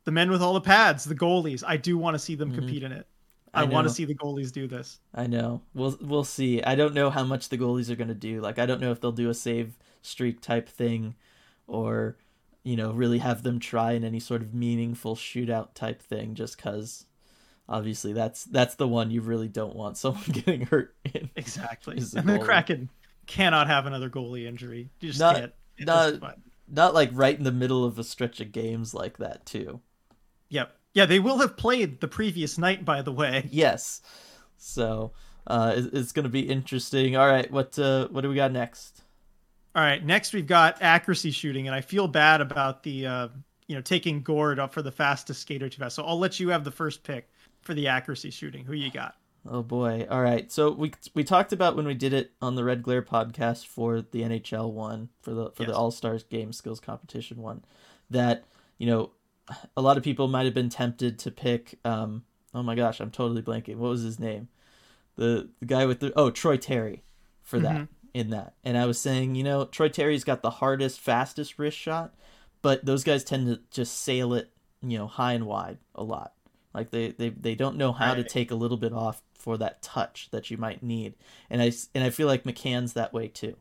the men with all the pads, the goalies. I do want to see them Mhm. compete in it. I I, want to see the goalies do this. i know we'll we'll see i don't know how much the goalies are going to do like i don't know if they'll do a save streak type thing or you know really have them try in any sort of meaningful shootout type thing just because obviously that's that's the one you really don't want someone getting hurt in Exactly. And the. Kraken cannot have another goalie injury. You just Not- can't. Not- not like right in the middle of a stretch of games like that too. Yep. Yeah, they will have played the previous night, by the way. Yes. So uh, it's going to be interesting. All right, what uh, what do we got next? All right, next we've got accuracy shooting, and I feel bad about the uh, you know taking Gourde up for the fastest skater too fast. So I'll let you have the first pick for the accuracy shooting. Who you got? Oh boy. All right. So we we talked about when we did it on the Red Glare podcast for the NHL one for the for the All Stars game skills competition one that you know a lot of people might have been tempted to pick um oh my gosh, I'm totally blanking. What was his name? The the guy with the oh, Troy Terry for that Mhm. in that. And I was saying, you know, Troy Terry's got the hardest fastest wrist shot, but those guys tend to just sail it, you know, high and wide a lot. Like they they, they don't know how to take a little bit off for that touch that you might need. And I and I feel like McCann's that way too.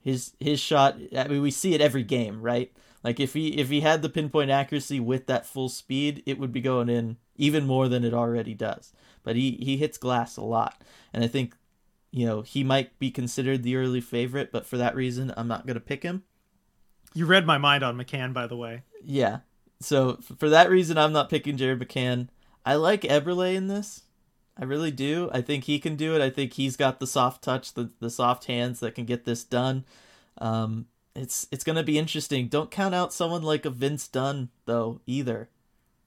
His his shot, I mean, we see it every game, right? Like if he if he had the pinpoint accuracy with that full speed, it would be going in even more than it already does. But he he hits glass a lot, and I think you know he might be considered the early favorite. But for that reason, I'm not going to pick him. You read my mind on McCann, by the way. Yeah. So for that reason, I'm not picking Jared McCann. I like Eberle in this. I really do. I think he can do it. I think he's got the soft touch, the the soft hands that can get this done. Um, it's it's gonna be interesting. Don't count out someone like a Vince Dunn though either.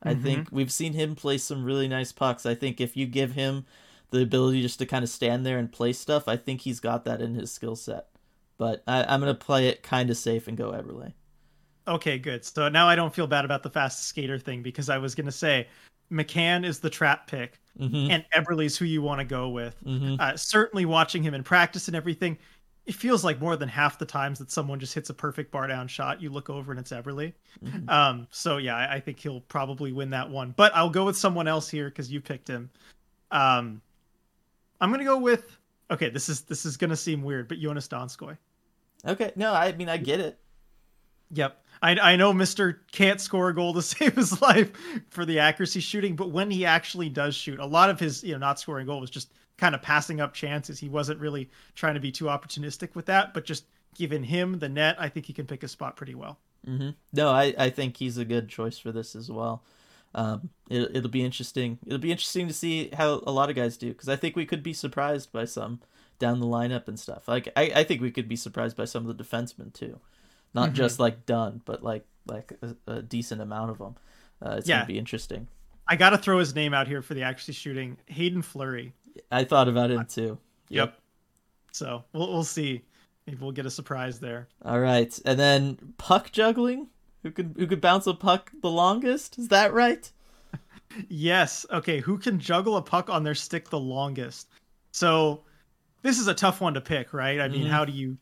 I Mhm. think we've seen him play some really nice pucks. I think if you give him the ability just to kind of stand there and play stuff, I think he's got that in his skill set. But I, I'm gonna play it kind of safe and go Eberle. Okay, good. So now I don't feel bad about the fastest skater thing because I was going to say McCann is the trap pick Mm-hmm. and Eberle's who you want to go with. mm-hmm. Uh, certainly watching him in practice and everything, it feels like more than half the times that someone just hits a perfect bar down shot, you look over and it's Eberle. Mhm. Um, so yeah, I, I think he'll probably win that one. But I'll go with someone else here because you picked him. Um, I'm gonna go with. Okay, this is this is gonna seem weird, but Joonas Donskoi. Okay, no, I mean I get it. Yep. I, I know Mr. can't score a goal to save his life for the accuracy shooting, but when he actually does shoot, a lot of his you know not scoring goal was just kind of passing up chances. He wasn't really trying to be too opportunistic with that, but just giving him the net, I think he can pick a spot pretty well. hmm No, I, I think he's a good choice for this as well. Um, it, it'll be interesting. It'll be interesting to see how a lot of guys do because I think we could be surprised by some down the lineup and stuff. Like I, I think we could be surprised by some of the defensemen too, not Mhm. just like Dunn, but like like a, a decent amount of them. Uh, it's Yeah. gonna be interesting. I got to throw his name out here for the accuracy shooting, Haydn Fleury. I thought about it too. Yep. So we'll we'll see. Maybe we'll get a surprise there. All right, and then puck juggling. Who could who could bounce a puck the longest? Is that right? Yes. Okay. Who can juggle a puck on their stick the longest? So this is a tough one to pick, right? I mean, Mhm. how do you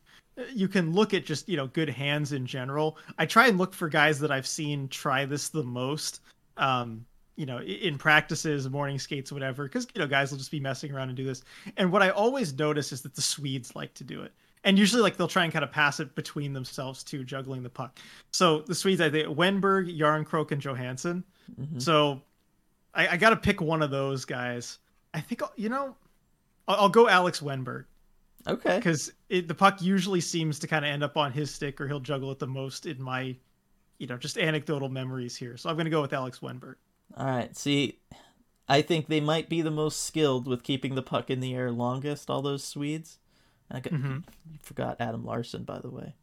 you can look at just, you know, good hands in general. I try and look for guys that I've seen try this the most. Um, you know, in practices, morning skates, whatever, because you know, guys will just be messing around and do this. And what I always notice is that the Swedes like to do it. And usually like they'll try and kind of pass it between themselves too, juggling the puck. So the Swedes, I think Wennberg, Jarnkrok, and Johansson. Mhm. So I, I got to pick one of those guys. I think you know, I'll, I'll go Alex Wennberg Okay. because the puck usually seems to kind of end up on his stick, or he'll juggle it the most in my, you know, just anecdotal memories here. So I'm going to go with Alex Wennberg. All right. See, I think they might be the most skilled with keeping the puck in the air longest. All those Swedes. I got, Mhm. forgot Adam Larsson, by the way.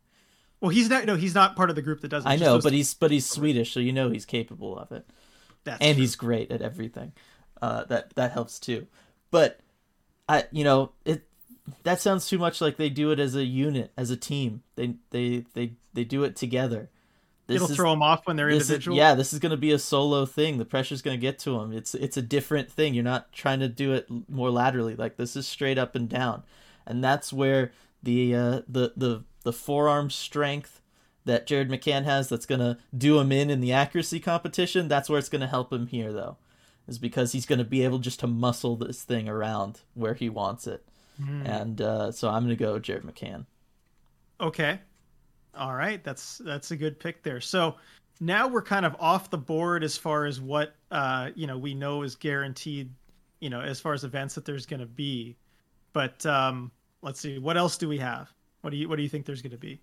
Well, he's not. No, he's not part of the group that does. it. I know, but he's but he's Swedish, so you know he's capable of it, that's and true. he's great at everything. Uh, that that helps too. But I, you know, it that sounds too much like they do it as a unit, as a team. They they they they do it together. This It'll is- throw them off when they're this is, individual. yeah, this is going to be a solo thing. The pressure's going to get to him. It's it's a different thing. You're not trying to do it more laterally. Like this is straight up and down, and that's where the uh, the the the forearm strength that Jared McCann has that's going to do him in in the accuracy competition. That's where it's going to help him here, though, is because he's going to be able just to muscle this thing around where he wants it. Hmm. And uh, so I'm going to go Jared McCann. Okay. All right, that's that's a good pick there. So now we're kind of off the board as far as what uh, you know we know is guaranteed, you know, as far as events that there's going to be. But um, let's see, what else do we have? What do you what do you think there's going to be?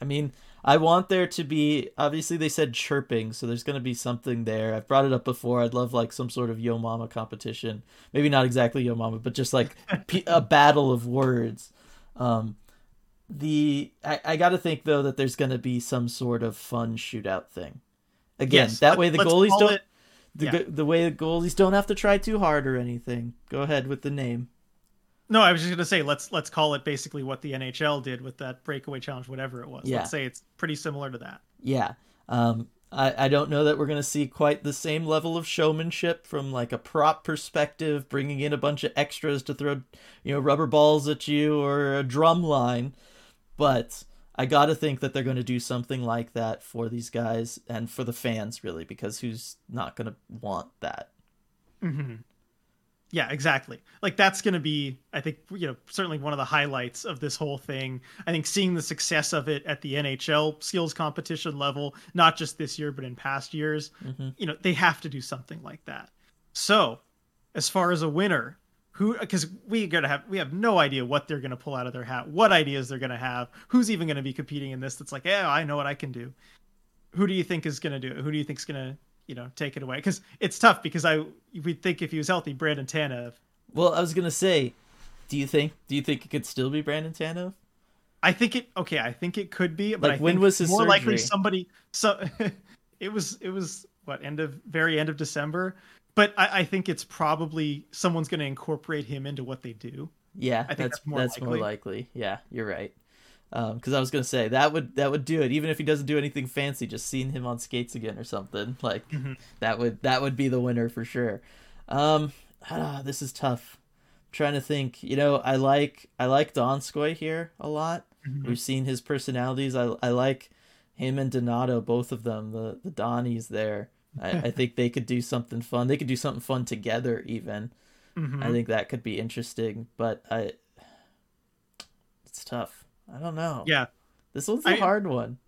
I mean, I want there to be obviously they said chirping, so there's going to be something there. I've brought it up before. I'd love like some sort of Yo Mama competition. Maybe not exactly Yo Mama, but just like a battle of words. Um, the I, I got to think though that there's going to be some sort of fun shootout thing. Again, Yes, that let- way the goalies don't it- the yeah. the way the goalies don't have to try too hard or anything. Go ahead with the name. No, I was just going to say let's let's call it basically what the NHL did with that breakaway challenge, whatever it was. Yeah. Let's say it's pretty similar to that. Yeah. Um, I, I don't know that we're going to see quite the same level of showmanship from like a prop perspective, bringing in a bunch of extras to throw, you know, rubber balls at you or a drum line. But I got to think that they're going to do something like that for these guys and for the fans, really, because who's not going to want that? hmm Yeah, exactly. Like that's going to be, I think, you know, certainly one of the highlights of this whole thing. I think seeing the success of it at the NHL skills competition level, not just this year but in past years, Mhm. you know, they have to do something like that. So, as far as a winner, who because we gotta have we have no idea what they're gonna pull out of their hat, what ideas they're gonna have, who's even gonna be competing in this. That's like, yeah, I know what I can do. Who do you think is gonna do it? Who do you think's gonna you know take it away? Because it's tough because I we'd think if he was healthy, Brandon Tanev. Well, I was going to say, do you think do you think it could still be Brandon Tanev? I think it okay. I think it could be, but Like, I when think was his more likely somebody. So it was it was what end of very end of December. But I, I think it's probably someone's going to incorporate him into what they do. Yeah, I think that's that's more that's more likely. likely. Yeah, you're right. Because I was gonna say that would that would do it, even if he doesn't do anything fancy. Just seeing him on skates again or something like Mhm. that would that would be the winner for sure. Um, ah, this is tough. I'm trying to think. You know, I like I like Donskoi here a lot. Mhm. We've seen his personalities. I I like him and Donato, both of them. The the Donnies there. I, I think they could do something fun. They could do something fun together even. Mhm. I think that could be interesting, but I it's tough. I don't know. Yeah, This one's a I- hard one.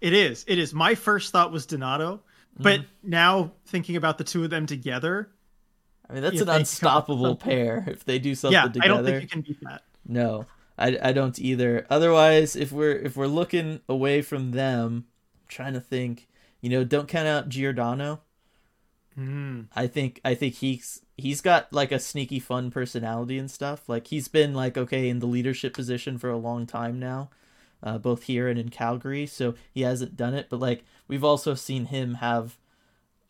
it is. It is. My first thought was Donato, but Mm-hmm. now thinking about the two of them together, I mean, that's an they could come up with unstoppable pair if they do something yeah, together. I don't think you can beat that. No. I, I don't either. Otherwise, if we're if we're looking away from them, I'm trying to think, you know, don't count out Giordano. Mm. I think I think he's he's got like a sneaky fun personality and stuff. Like he's been like okay in the leadership position for a long time now, uh, both here and in Calgary. So he hasn't done it, but like we've also seen him have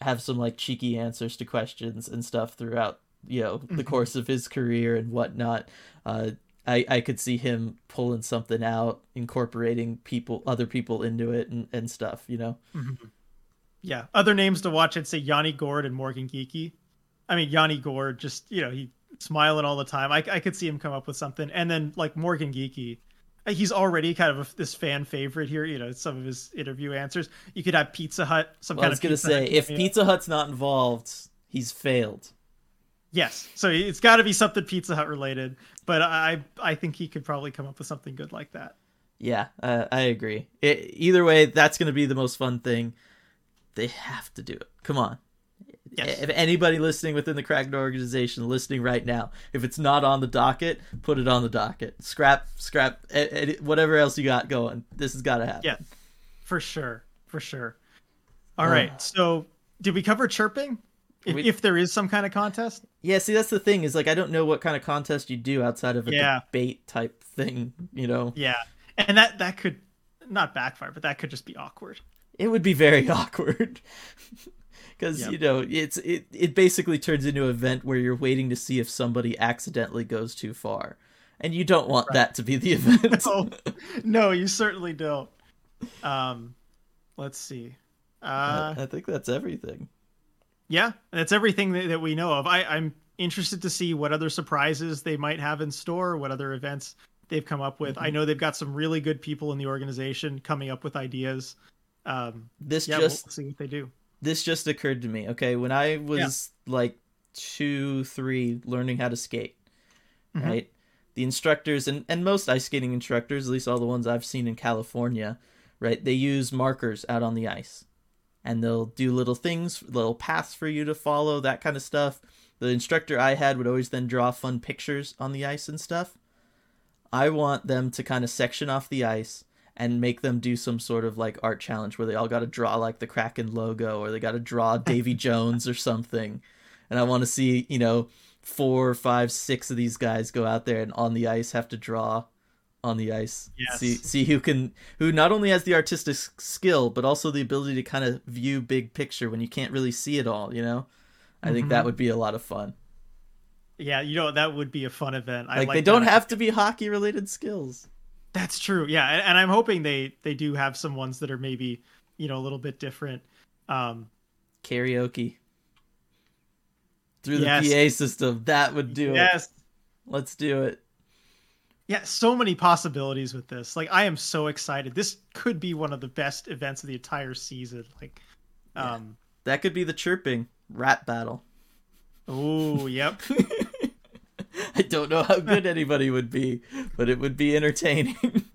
have some like cheeky answers to questions and stuff throughout you know the Mhm. course of his career and whatnot. Uh, I, I could see him pulling something out, incorporating people, other people into it, and, and stuff. You know. Mm-hmm. Yeah. Other names to watch, I'd say Yanni Gourde and Morgan Geekie. I mean, Yanni Gourde, just you know, he smiling all the time. I, I could see him come up with something, and then like Morgan Geekie, uh, he's already kind of a, this fan favorite here. You know, some of his interview answers. You could have Pizza Hut, some well, kind I was of. gonna Pizza say, if. Pizza Hut's not involved, he's failed. Yes, so it's got to be something Pizza Hut related, but I I think he could probably come up with something good like that. Yeah, uh, I agree. It, either way, that's going to be the most fun thing. They have to do it. Come on. Yes. If anybody listening within the Kraken organization listening right now, if it's not on the docket, put it on the docket. Scrap, scrap, whatever else you got going. This has got to happen. Yeah, for sure, for sure. All Uh, right, so did we cover chirping? If, We- if there is some kind of contest, Yeah, see, that's the thing is like I don't know what kind of contest you do outside of a Yeah. debate type thing. You know, yeah, and that that could not backfire, but that could just be awkward. It would be very awkward because Yep. you know it's it it basically turns into an event where you're waiting to see if somebody accidentally goes too far, and you don't want that to be the event. No, no, you certainly don't. Um, let's see. Uh, I think that's everything. yeah, that's everything that, that we know of. I, I'm interested to see what other surprises they might have in store, what other events they've come up with. I know they've got some really good people in the organization coming up with ideas. Um, This yeah, just we'll see what they do. this just occurred to me. Okay, when I was like two, three, learning how to skate, Mhm. right? The instructors and and most ice skating instructors, at least all the ones I've seen in California, right? They use markers out on the ice, and they'll do little things, little paths for you to follow, that kind of stuff. The instructor I had would always then draw fun pictures on the ice and stuff. I want them to kind of section off the ice and make them do some sort of like art challenge where they all got to draw like the Kraken logo or they got to draw Davy Jones or something. And I want to see, you know, four, five, six of these guys go out there and on the ice have to draw on the ice. Yes. See see who can who not only has the artistic skill but also the ability to kind of view big picture when you can't really see it all, you know? I think that Mhm. would be a lot of fun. Yeah, you know that would be a fun event. I Like, like they don't that. have to be hockey related skills. That's true. Yeah, and, and I'm hoping they they do have some ones that are maybe you know a little bit different. Um, Karaoke. Through the Yes. PA system. That would do it. yes, Let's do it. yeah, so many possibilities with this. Like I am so excited. This could be one of the best events of the entire season. Like, Yeah. um, That could be the chirping rap battle. oh, yep. I don't know how good anybody would be, but it would be entertaining.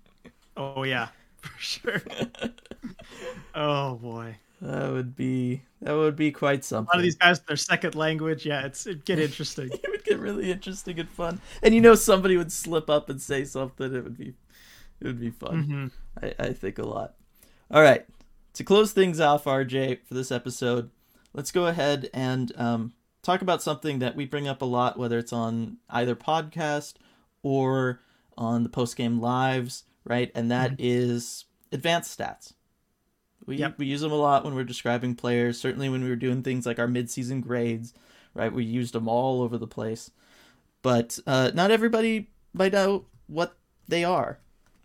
Oh yeah, for sure. oh boy, that would be that would be quite something. a lot of these guys their second language. Yeah, it's it get interesting. it would get really interesting and fun. And you know somebody would slip up and say something. It would be it would be fun. Mhm. I, I think a lot. All right. To close things off, RJ, for this episode, let's go ahead and um, talk about something that we bring up a lot, whether it's on either podcast or on the post game lives, right? And that is advanced stats. We, Yep. we use them a lot when we're describing players. Certainly when we were doing things like our midseason grades, right? We used them all over the place. But uh, not everybody might know what they are,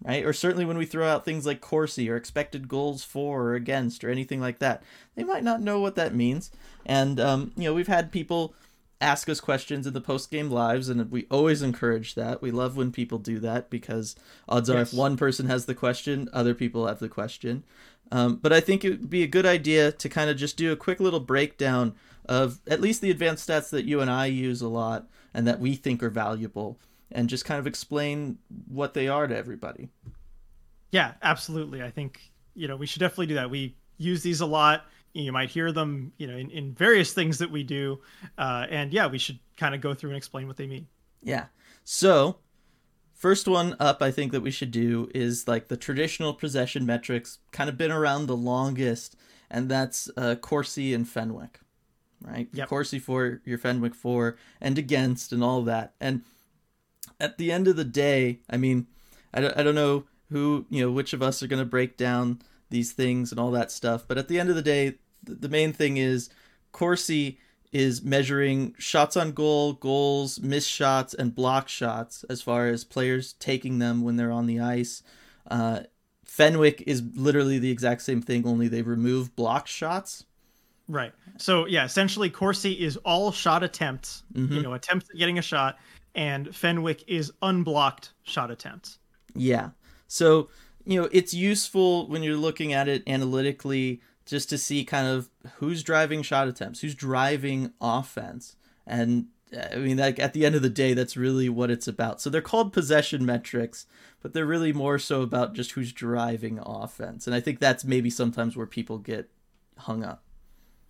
right? Or certainly when we throw out things like Corsi or expected goals for or against or anything like that, they might not know what that means. And um, you know, we've had people ask us questions in the post game lives, and we always encourage that. We love when people do that because odds are, if one person has the question, other people have the question. Um, but I think it would be a good idea to kind of just do a quick little breakdown of at least the advanced stats that you and I use a lot and that we think are valuable, and just kind of explain what they are to everybody. Yeah, absolutely. I think you know we should definitely do that. We use these a lot. You might hear them, you know, in, in various things that we do, uh, and yeah, we should kind of go through and explain what they mean. Yeah. So, first one up, I think that we should do is like the traditional possession metrics, kind of been around the longest, and that's uh, Corsi and Fenwick, right? Yep. Corsi for your Fenwick for, and against, and all that. And at the end of the day, I mean, I don't, I don't know who, you know, which of us are going to break down these things and all that stuff, but at the end of the day, th- the main thing is Corsi is measuring shots on goal, goals, missed shots, and block shots as far as players taking them when they're on the ice. Uh, Fenwick is literally the exact same thing, only they remove block shots. Right. So yeah, essentially Corsi is all shot attempts, mm-hmm. you know, attempts at getting a shot, and Fenwick is unblocked shot attempts. Yeah. So, you know, it's useful when you're looking at it analytically just to see kind of who's driving shot attempts, who's driving offense. And I mean, like at the end of the day, that's really what it's about. So they're called possession metrics, but they're really more so about just who's driving offense. And I think that's maybe sometimes where people get hung up.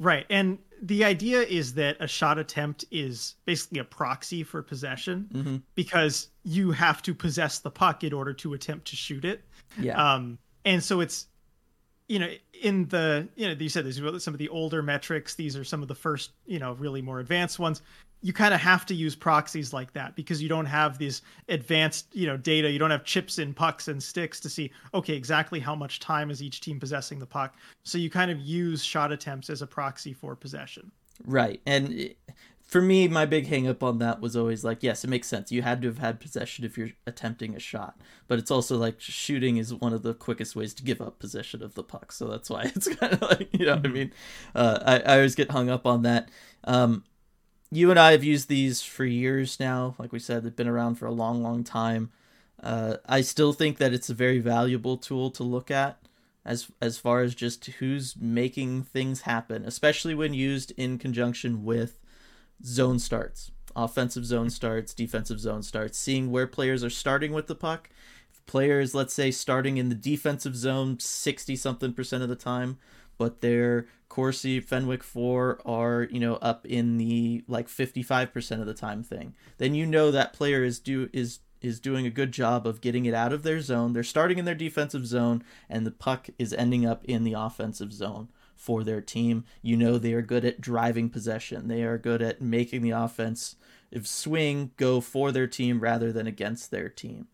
Right. And the idea is that a shot attempt is basically a proxy for possession mm-hmm. because you have to possess the puck in order to attempt to shoot it. Yeah. Um, and so it's you know, in the you know, you said these are some of the older metrics. These are some of the first, you know, really more advanced ones. You kind of have to use proxies like that because you don't have these advanced, you know, data. You don't have chips in pucks and sticks to see, okay, exactly how much time is each team possessing the puck. So you kind of use shot attempts as a proxy for possession. Right, and for me, my big hangup on that was always like, yes, it makes sense. You had to have had possession if you're attempting a shot, but it's also like shooting is one of the quickest ways to give up possession of the puck. So that's why it's kind of like, you know what I mm-hmm. mean? Uh, I, I always get hung up on that. Um, you and I have used these for years now. Like we said, they've been around for a long, long time. Uh, I still think that it's a very valuable tool to look at as as far as just who's making things happen, especially when used in conjunction with zone starts, offensive zone starts, defensive zone starts, seeing where players are starting with the puck. If players, let's say, starting in the defensive zone 60 something percent of the time, but their Corsi, Fenwick 4 are, you know, up in the like 55% of the time thing, then you know that player is do is is doing a good job of getting it out of their zone. They're starting in their defensive zone and the puck is ending up in the offensive zone for their team. You know they are good at driving possession. They are good at making the offense if swing go for their team rather than against their team.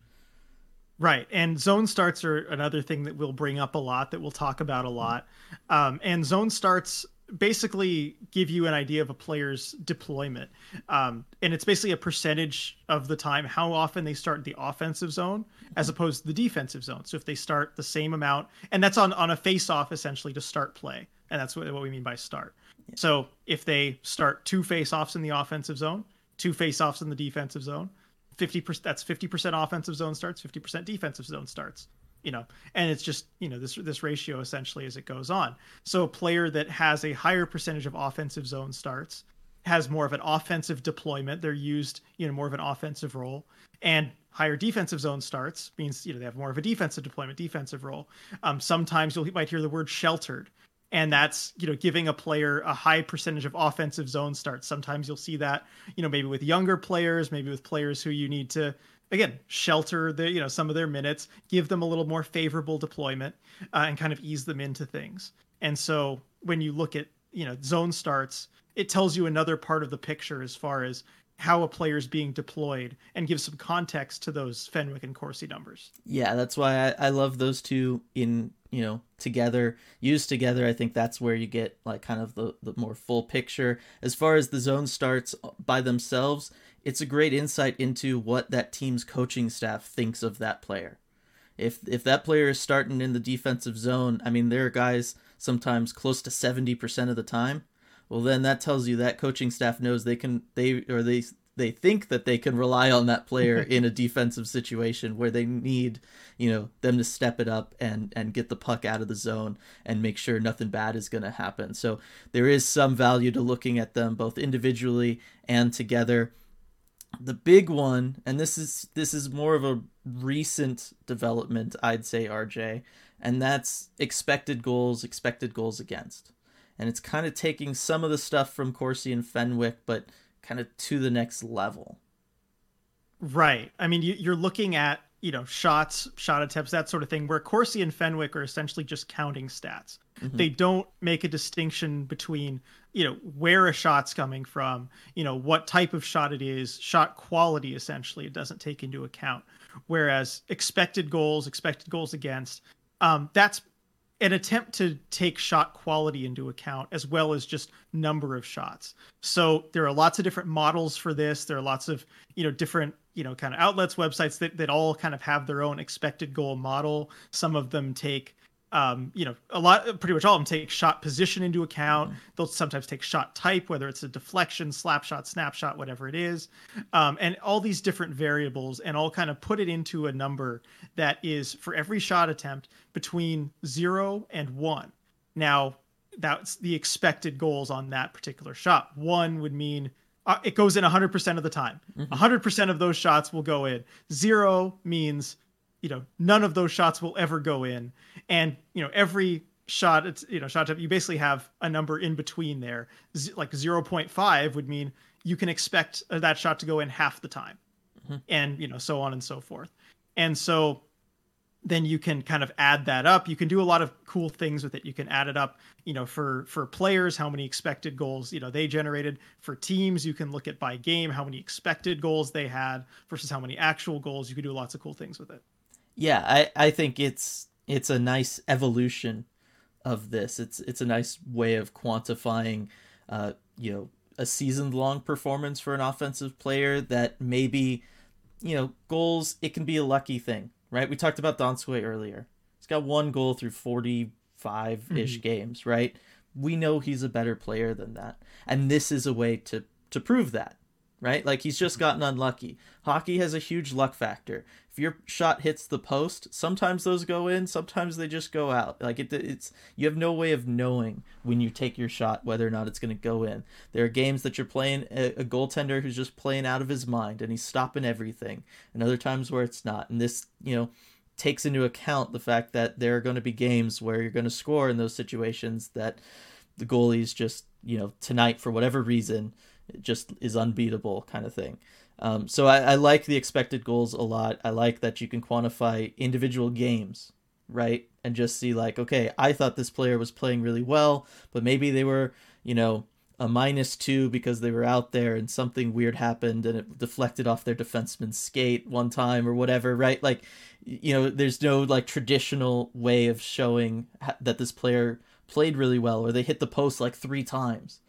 Right. And zone starts are another thing that we'll bring up a lot that we'll talk about a lot. Um, and zone starts basically give you an idea of a player's deployment. Um, and it's basically a percentage of the time how often they start the offensive zone as opposed to the defensive zone. So if they start the same amount, and that's on, on a face off essentially to start play and that's what, what we mean by start. Yeah. So if they start two face-offs in the offensive zone, two face-offs in the defensive zone, fifty percent that's fifty percent offensive zone starts, fifty percent defensive zone starts. You know, and it's just you know this this ratio essentially as it goes on. So a player that has a higher percentage of offensive zone starts has more of an offensive deployment. They're used you know more of an offensive role, and higher defensive zone starts means you know they have more of a defensive deployment, defensive role. Um, sometimes you might hear the word sheltered, and that's you know giving a player a high percentage of offensive zone starts sometimes you'll see that you know maybe with younger players maybe with players who you need to again shelter the you know some of their minutes give them a little more favorable deployment uh, and kind of ease them into things and so when you look at you know zone starts it tells you another part of the picture as far as how a player is being deployed and give some context to those Fenwick and Corsi numbers. Yeah, that's why I, I love those two in you know together used together i think that's where you get like kind of the, the more full picture. As far as the zone starts by themselves it's a great insight into what that team's coaching staff thinks of that player. If if that player is starting in the defensive zone i mean there are guys sometimes close to 70% of the time. Well then that tells you that coaching staff knows they can they or they they think that they can rely on that player in a defensive situation where they need, you know, them to step it up and and get the puck out of the zone and make sure nothing bad is going to happen. So there is some value to looking at them both individually and together. The big one, and this is this is more of a recent development, I'd say, RJ, and that's expected goals, expected goals against. And it's kind of taking some of the stuff from Corsi and Fenwick, but kind of to the next level. Right. I mean, you, are looking at you know shots, shot attempts, that sort of thing. Where Corsi and Fenwick are essentially just counting stats. Mm-hmm. They don't make a distinction between you know where a shot's coming from, you know what type of shot it is, shot quality. Essentially, it doesn't take into account. Whereas expected goals, expected goals against, um, that's an attempt to take shot quality into account as well as just number of shots. So there are lots of different models for this. There are lots of, you know, different, you know, kind of outlets, websites that, that all kind of have their own expected goal model. Some of them take um, you know, a lot, pretty much all of them take shot position into account. Mm-hmm. They'll sometimes take shot type, whether it's a deflection, slap shot, snapshot, whatever it is, um, and all these different variables, and all kind of put it into a number that is for every shot attempt between zero and one. Now, that's the expected goals on that particular shot. One would mean uh, it goes in 100% of the time. Mm-hmm. 100% of those shots will go in. Zero means you know none of those shots will ever go in. And you know every shot it's you know shot you basically have a number in between there. Z- like 0.5 would mean you can expect that shot to go in half the time. Mm-hmm. and you know so on and so forth. And so then you can kind of add that up. You can do a lot of cool things with it. You can add it up you know for for players how many expected goals you know they generated. For teams you can look at by game how many expected goals they had versus how many actual goals. You can do lots of cool things with it yeah, I, I think it's it's a nice evolution of this. It's it's a nice way of quantifying, uh, you know, a season long performance for an offensive player that maybe, you know, goals. It can be a lucky thing, right? We talked about Donskoi earlier. He's got one goal through forty five ish mm-hmm. games, right? We know he's a better player than that, and this is a way to to prove that right? Like he's just gotten unlucky. Hockey has a huge luck factor. If your shot hits the post, sometimes those go in, sometimes they just go out. Like it, it's you have no way of knowing when you take your shot whether or not it's going to go in. There are games that you're playing a, a goaltender who's just playing out of his mind and he's stopping everything, and other times where it's not. And this, you know, takes into account the fact that there are going to be games where you're going to score in those situations that the goalie's just, you know, tonight for whatever reason just is unbeatable kind of thing. Um, so I, I like the expected goals a lot. I like that you can quantify individual games, right? And just see like, okay, I thought this player was playing really well, but maybe they were, you know, a minus two because they were out there and something weird happened and it deflected off their defenseman's skate one time or whatever, right? Like, you know, there's no like traditional way of showing that this player played really well or they hit the post like three times.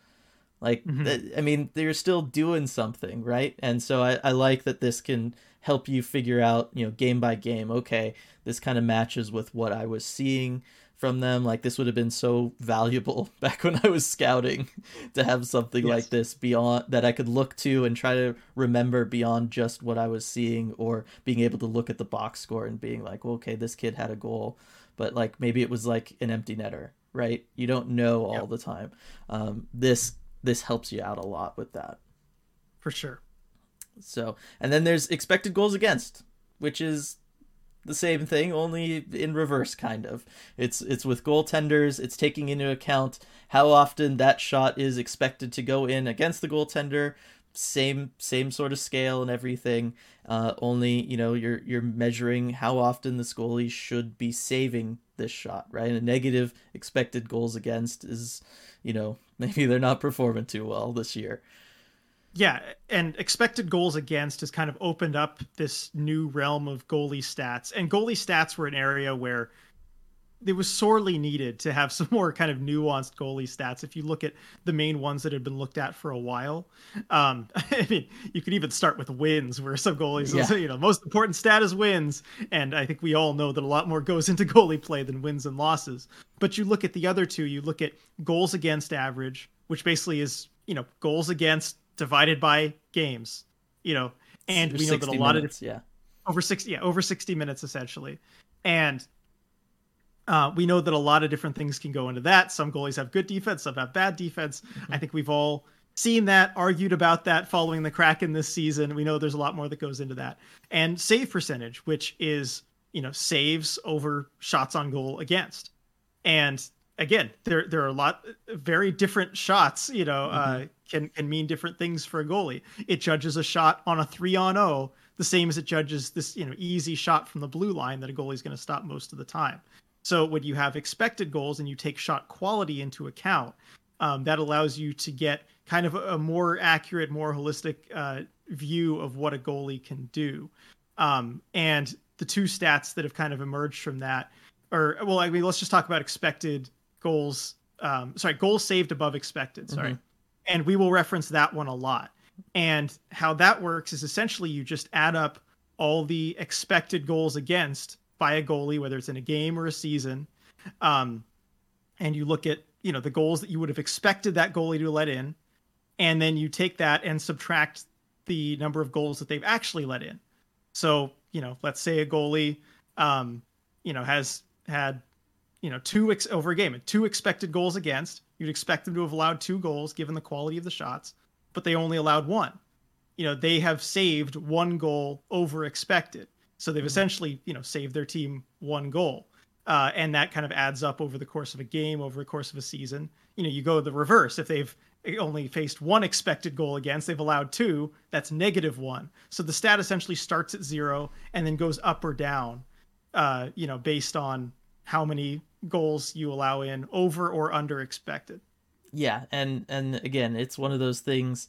Like, mm-hmm. th- I mean, they're still doing something, right? And so I, I like that this can help you figure out, you know, game by game, okay, this kind of matches with what I was seeing from them. Like, this would have been so valuable back when I was scouting to have something yes. like this beyond that I could look to and try to remember beyond just what I was seeing or being able to look at the box score and being like, well, okay, this kid had a goal, but like maybe it was like an empty netter right? You don't know all yep. the time. Um, this this helps you out a lot with that. For sure. So, and then there's expected goals against, which is the same thing only in reverse kind of. It's it's with goaltenders, it's taking into account how often that shot is expected to go in against the goaltender, same same sort of scale and everything. Uh, only, you know, you're you're measuring how often this goalie should be saving this shot, right? And a negative expected goals against is you know, maybe they're not performing too well this year. Yeah, and expected goals against has kind of opened up this new realm of goalie stats. And goalie stats were an area where it was sorely needed to have some more kind of nuanced goalie stats. If you look at the main ones that had been looked at for a while, um, I mean, you could even start with wins, where some goalies, yeah. you know, most important stat is wins, and I think we all know that a lot more goes into goalie play than wins and losses. But you look at the other two, you look at goals against average, which basically is you know goals against divided by games, you know, and we know that a lot minutes, of yeah over sixty yeah over sixty minutes essentially, and uh, we know that a lot of different things can go into that. Some goalies have good defense, some have bad defense. Mm-hmm. I think we've all seen that, argued about that following the Kraken this season. We know there's a lot more that goes into that. And save percentage, which is, you know, saves over shots on goal against. And again, there there are a lot very different shots, you know, uh, mm-hmm. uh, can can mean different things for a goalie. It judges a shot on a 3 on 0 the same as it judges this, you know, easy shot from the blue line that a goalie's going to stop most of the time. So when you have expected goals and you take shot quality into account, um, that allows you to get kind of a, more accurate, more holistic uh, view of what a goalie can do. Um, and the two stats that have kind of emerged from that or well, I mean, let's just talk about expected goals. Um, sorry, goals saved above expected. Sorry, Mhm. and we will reference that one a lot. And how that works is essentially you just add up all the expected goals against by a goalie, whether it's in a game or a season, um, and you look at you know the goals that you would have expected that goalie to let in, and then you take that and subtract the number of goals that they've actually let in. So you know, let's say a goalie, um, you know, has had you know two ex- over a game, two expected goals against. You'd expect them to have allowed two goals given the quality of the shots, but they only allowed one. You know, they have saved one goal over expected. So they've essentially, you know, saved their team one goal. Uh, and that kind of adds up over the course of a game, over the course of a season. You know, you go the reverse. If they've only faced one expected goal against, they've allowed two, that's negative one. So the stat essentially starts at zero and then goes up or down, uh, you know, based on how many goals you allow in over or under expected. Yeah, and and again, it's one of those things.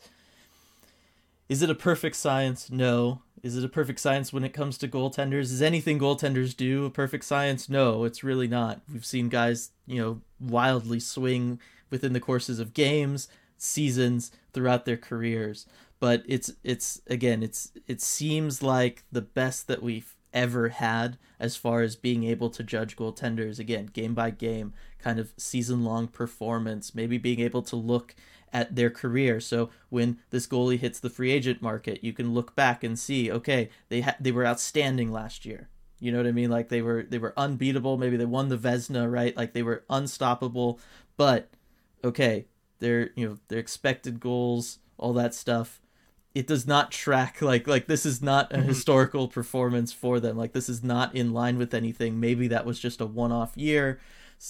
Is it a perfect science? No. Is it a perfect science when it comes to goaltenders? Is anything goaltenders do a perfect science? No, it's really not. We've seen guys, you know, wildly swing within the courses of games, seasons, throughout their careers. But it's it's again, it's it seems like the best that we've ever had as far as being able to judge goaltenders again, game by game, kind of season long performance, maybe being able to look at their career. So when this goalie hits the free agent market, you can look back and see, okay, they ha- they were outstanding last year. You know what I mean? Like they were they were unbeatable. Maybe they won the Vezina, right? Like they were unstoppable. But okay, their you know their expected goals, all that stuff. It does not track like like this is not a Mhm. historical performance for them. Like this is not in line with anything. Maybe that was just a one-off year.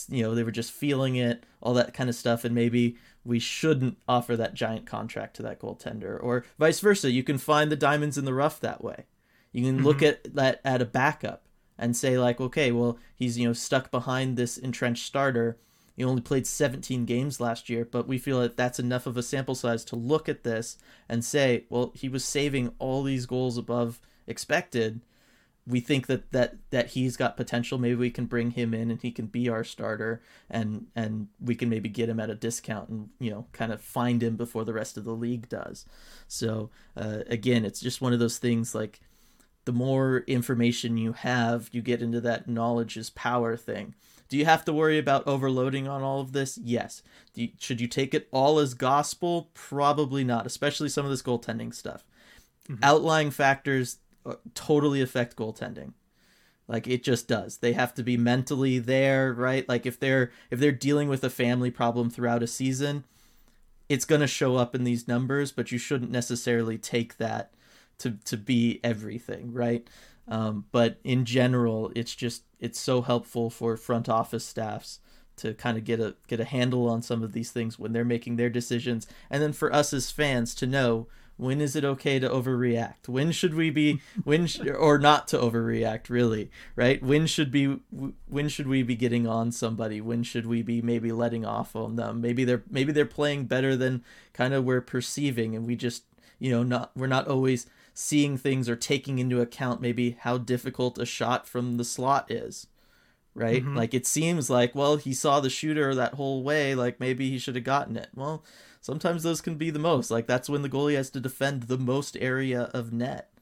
You know, they were just feeling it, all that kind of stuff, and maybe we shouldn't offer that giant contract to that goaltender, or vice versa. You can find the diamonds in the rough that way. You can look mm-hmm. at that at a backup and say like, okay, well, he's you know stuck behind this entrenched starter. He only played 17 games last year, but we feel that that's enough of a sample size to look at this and say, well, he was saving all these goals above expected. We think that that that he's got potential. Maybe we can bring him in and he can be our starter, and and we can maybe get him at a discount and you know kind of find him before the rest of the league does. So uh, again, it's just one of those things like the more information you have, you get into that knowledge is power thing. Do you have to worry about overloading on all of this? Yes. Do you, should you take it all as gospel? Probably not, especially some of this goaltending stuff. Mhm. Outlying factors totally affect goaltending. Like it just does. They have to be mentally there, right? Like if they're if they're dealing with a family problem throughout a season, it's going to show up in these numbers, but you shouldn't necessarily take that to to be everything, right? Um, but in general, it's just it's so helpful for front office staffs to kind of get a get a handle on some of these things when they're making their decisions, and then for us as fans to know when is it okay to overreact? When should we be when sh- or not to overreact really right? When should be when should we be getting on somebody? When should we be maybe letting off on them? Maybe they're maybe they're playing better than kind of we're perceiving and we just you know not we're not always seeing things or taking into account maybe how difficult a shot from the slot is right? Mhm. like it seems like well he saw the shooter that whole way like maybe he should have gotten it. Well sometimes those can be the most like that's when the goalie has to defend the most area of net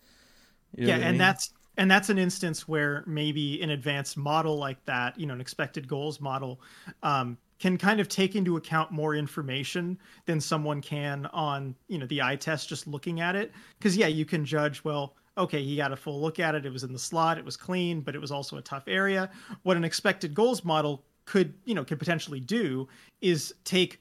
You know yeah, what I and mean? that's and that's an instance where maybe an advanced model like that, you know, an expected goals model, um, can kind of take into account more information than someone can on you know the eye test just looking at it. Because yeah, you can judge well. Okay, he got a full look at it. It was in the slot. It was clean, but it was also a tough area. What an expected goals model could, you know, could potentially do is take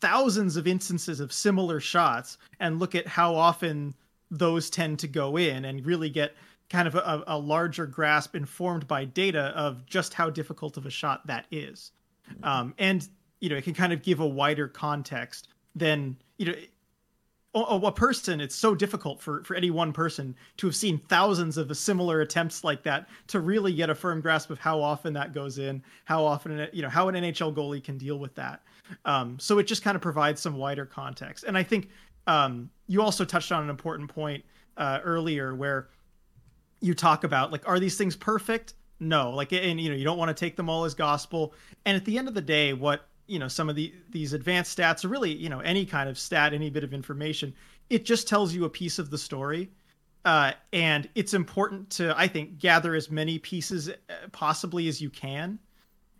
thousands of instances of similar shots and look at how often those tend to go in and really get kind of a, a larger grasp informed by data of just how difficult of a shot that is. Um, and, you know, it can kind of give a wider context than, you know, a, a person, it's so difficult for, for any one person to have seen thousands of similar attempts like that to really get a firm grasp of how often that goes in, how often, you know, how an NHL goalie can deal with that. Um, so it just kind of provides some wider context. And I think um, you also touched on an important point uh, earlier where you talk about like, are these things perfect? no like and you know you don't want to take them all as gospel and at the end of the day what you know some of the these advanced stats or really you know any kind of stat any bit of information it just tells you a piece of the story uh, and it's important to i think gather as many pieces uh, possibly as you can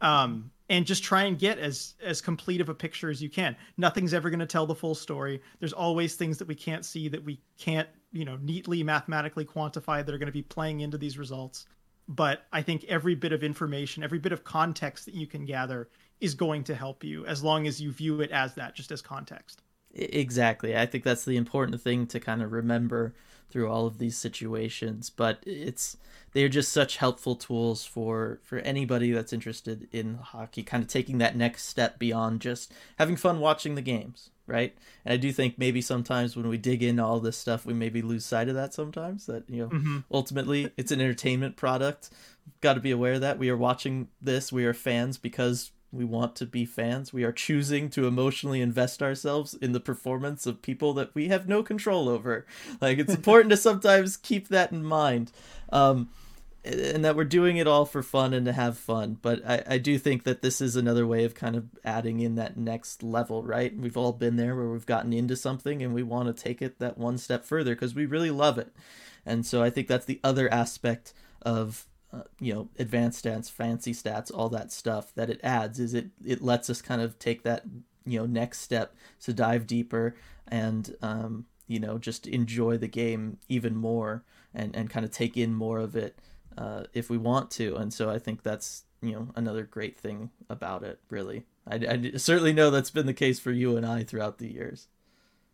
um, and just try and get as as complete of a picture as you can. Nothing's ever going to tell the full story. There's always things that we can't see that we can't you know neatly mathematically quantify that are going to be playing into these results. But i think every bit of information every bit of context that you can gather is going to help you as long as you view it as that just as context exactly. I think that's the important thing to kind of remember through all of these situations but it's they're just such helpful tools for for anybody that's interested in hockey kind of taking that next step beyond just having fun watching the games right? And i do think maybe sometimes when we dig into all this stuff we maybe lose sight of that sometimes that you know mm-hmm. ultimately it's an entertainment product. Got to be aware of that. We are watching this. We are fans because we want to be fans. We are choosing to emotionally invest ourselves in the performance of people that we have no control over. Like it's important to sometimes keep that in mind. Um, and that we're doing it all for fun and to have fun. But I, I do think that this is another way of kind of adding in that next level, right? We've all been there where we've gotten into something and we want to take it that one step further because we really love it. And so I think that's the other aspect of uh, you know advanced stats fancy stats all that stuff that it adds is it it lets us kind of take that you know next step to dive deeper and um, you know just enjoy the game even more and and kind of take in more of it uh, if we want to. And so i think that's you know another great thing about it really. I, I certainly know that's been the case for you and i throughout the years.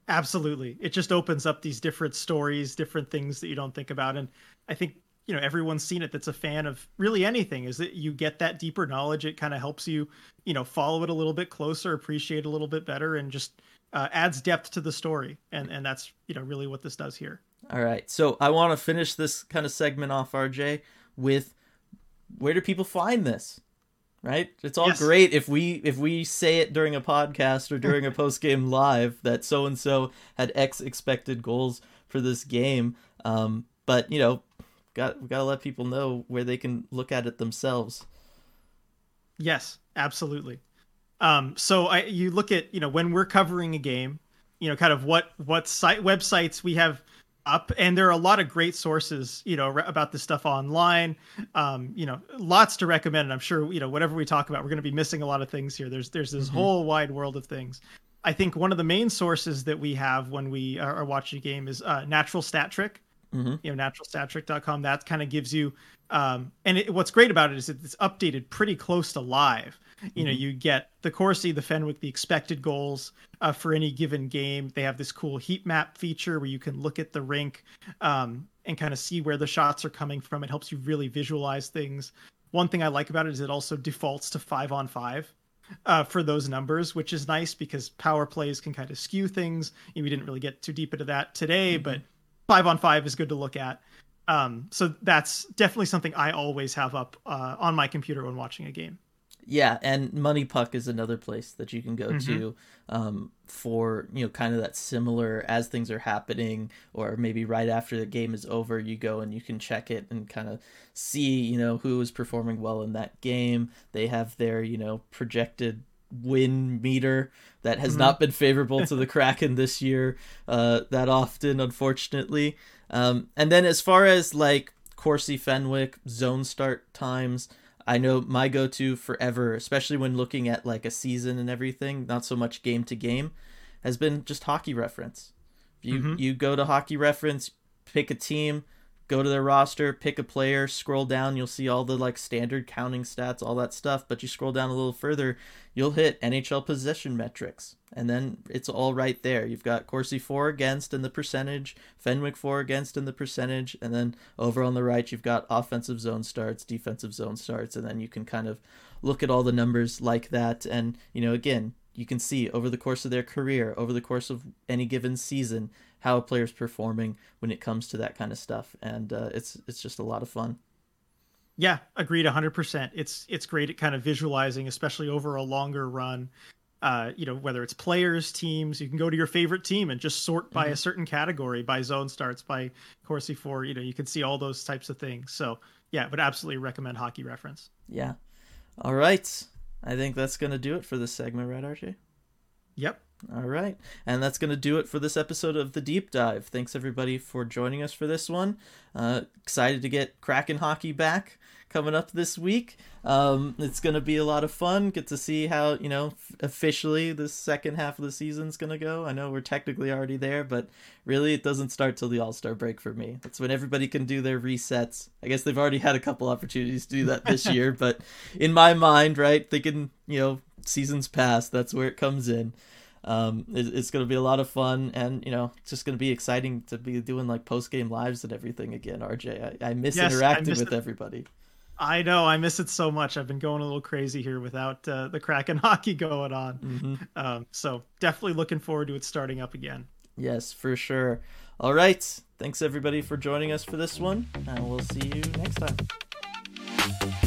Absolutely. It just opens up these different stories different things that you don't think about. And i think you know everyone's seen it that's a fan of really anything is that you get that deeper knowledge. It kind of helps you you know follow it a little bit closer appreciate a little bit better and just uh, adds depth to the story. And and that's you know really what this does here. All right. So i want to finish this kind of segment off rj with where do people find this? Right? It's all yes. great if we if we say it during a podcast or during a post game live that so and so had x expected goals for this game. Um, but you know got we got to let people know where they can look at it themselves. Yes, absolutely. Um, so I you look at you know when we're covering a game, you know kind of what what site websites we have up and there are a lot of great sources you know about this stuff online um, you know lots to recommend and i'm sure you know whatever we talk about we're going to be missing a lot of things here there's there's this mm-hmm. whole wide world of things i think one of the main sources that we have when we are, are watching a game is uh, natural stat trick mm-hmm. you know naturalstattrick.com that kind of gives you um, and it, what's great about it is it's updated pretty close to live you mm-hmm. know you get the corsi the fenwick the expected goals uh, for any given game they have this cool heat map feature where you can look at the rink um, and kind of see where the shots are coming from it helps you really visualize things one thing i like about it is it also defaults to five on five uh, for those numbers, which is nice because power plays can kind of skew things. we didn't really get too deep into that today, mm-hmm. but five on five is good to look at. Um, so that's definitely something I always have up uh, on my computer when watching a game. Yeah, and MoneyPuck is another place that you can go mm-hmm. to um, for you know kind of that similar as things are happening, or maybe right after the game is over, you go and you can check it and kind of see you know who is performing well in that game. They have their you know projected win meter that has mm-hmm. not been favorable to the Kraken this year uh, that often, unfortunately. Um, and then as far as like Corsi Fenwick zone start times, I know my go to forever, especially when looking at like a season and everything, not so much game to game, has been just hockey reference. You mm-hmm. you go to hockey reference, pick a team, go to their roster, pick a player, scroll down, you'll see all the like standard counting stats, all that stuff. But you scroll down a little further, you'll hit NHL possession metrics, and then it's all right there. You've got Corsi for against and the percentage, Fenwick for against and the percentage, and then over on the right you've got offensive zone starts, defensive zone starts, and then you can kind of look at all the numbers like that. And you know, again, you can see over the course of their career, over the course of any given season, how a player's performing when it comes to that kind of stuff, and uh, it's it's just a lot of fun. Yeah, agreed 100%. It's it's great at kind of visualizing especially over a longer run. Uh, you know, whether it's players, teams, you can go to your favorite team and just sort by mm-hmm. a certain category, by zone starts, by Corsi for, you know, you can see all those types of things. So, yeah, would absolutely recommend Hockey Reference. Yeah. All right. I think that's going to do it for this segment, right, RJ? Yep. All right. And that's going to do it for this episode of The Deep Dive. Thanks, everybody, for joining us for this one. Uh, excited to get Kraken hockey back coming up this week. Um, it's going to be a lot of fun. Get to see how, you know, f- officially the second half of the season's going to go. I know we're technically already there, but really it doesn't start till the All Star break for me. That's when everybody can do their resets. I guess they've already had a couple opportunities to do that this year, but in my mind, right, thinking, you know, seasons past, that's where it comes in um, it, it's going to be a lot of fun and you know it's just going to be exciting to be doing like post game lives and everything again rj i, I miss yes, interacting I miss with it. everybody. I know i miss it so much. I've been going a little crazy here without uh, the kraken hockey going on. Mm-hmm. um, so definitely looking forward to it starting up again. Yes for sure. All right. Thanks everybody for joining us for this one and we'll see you next time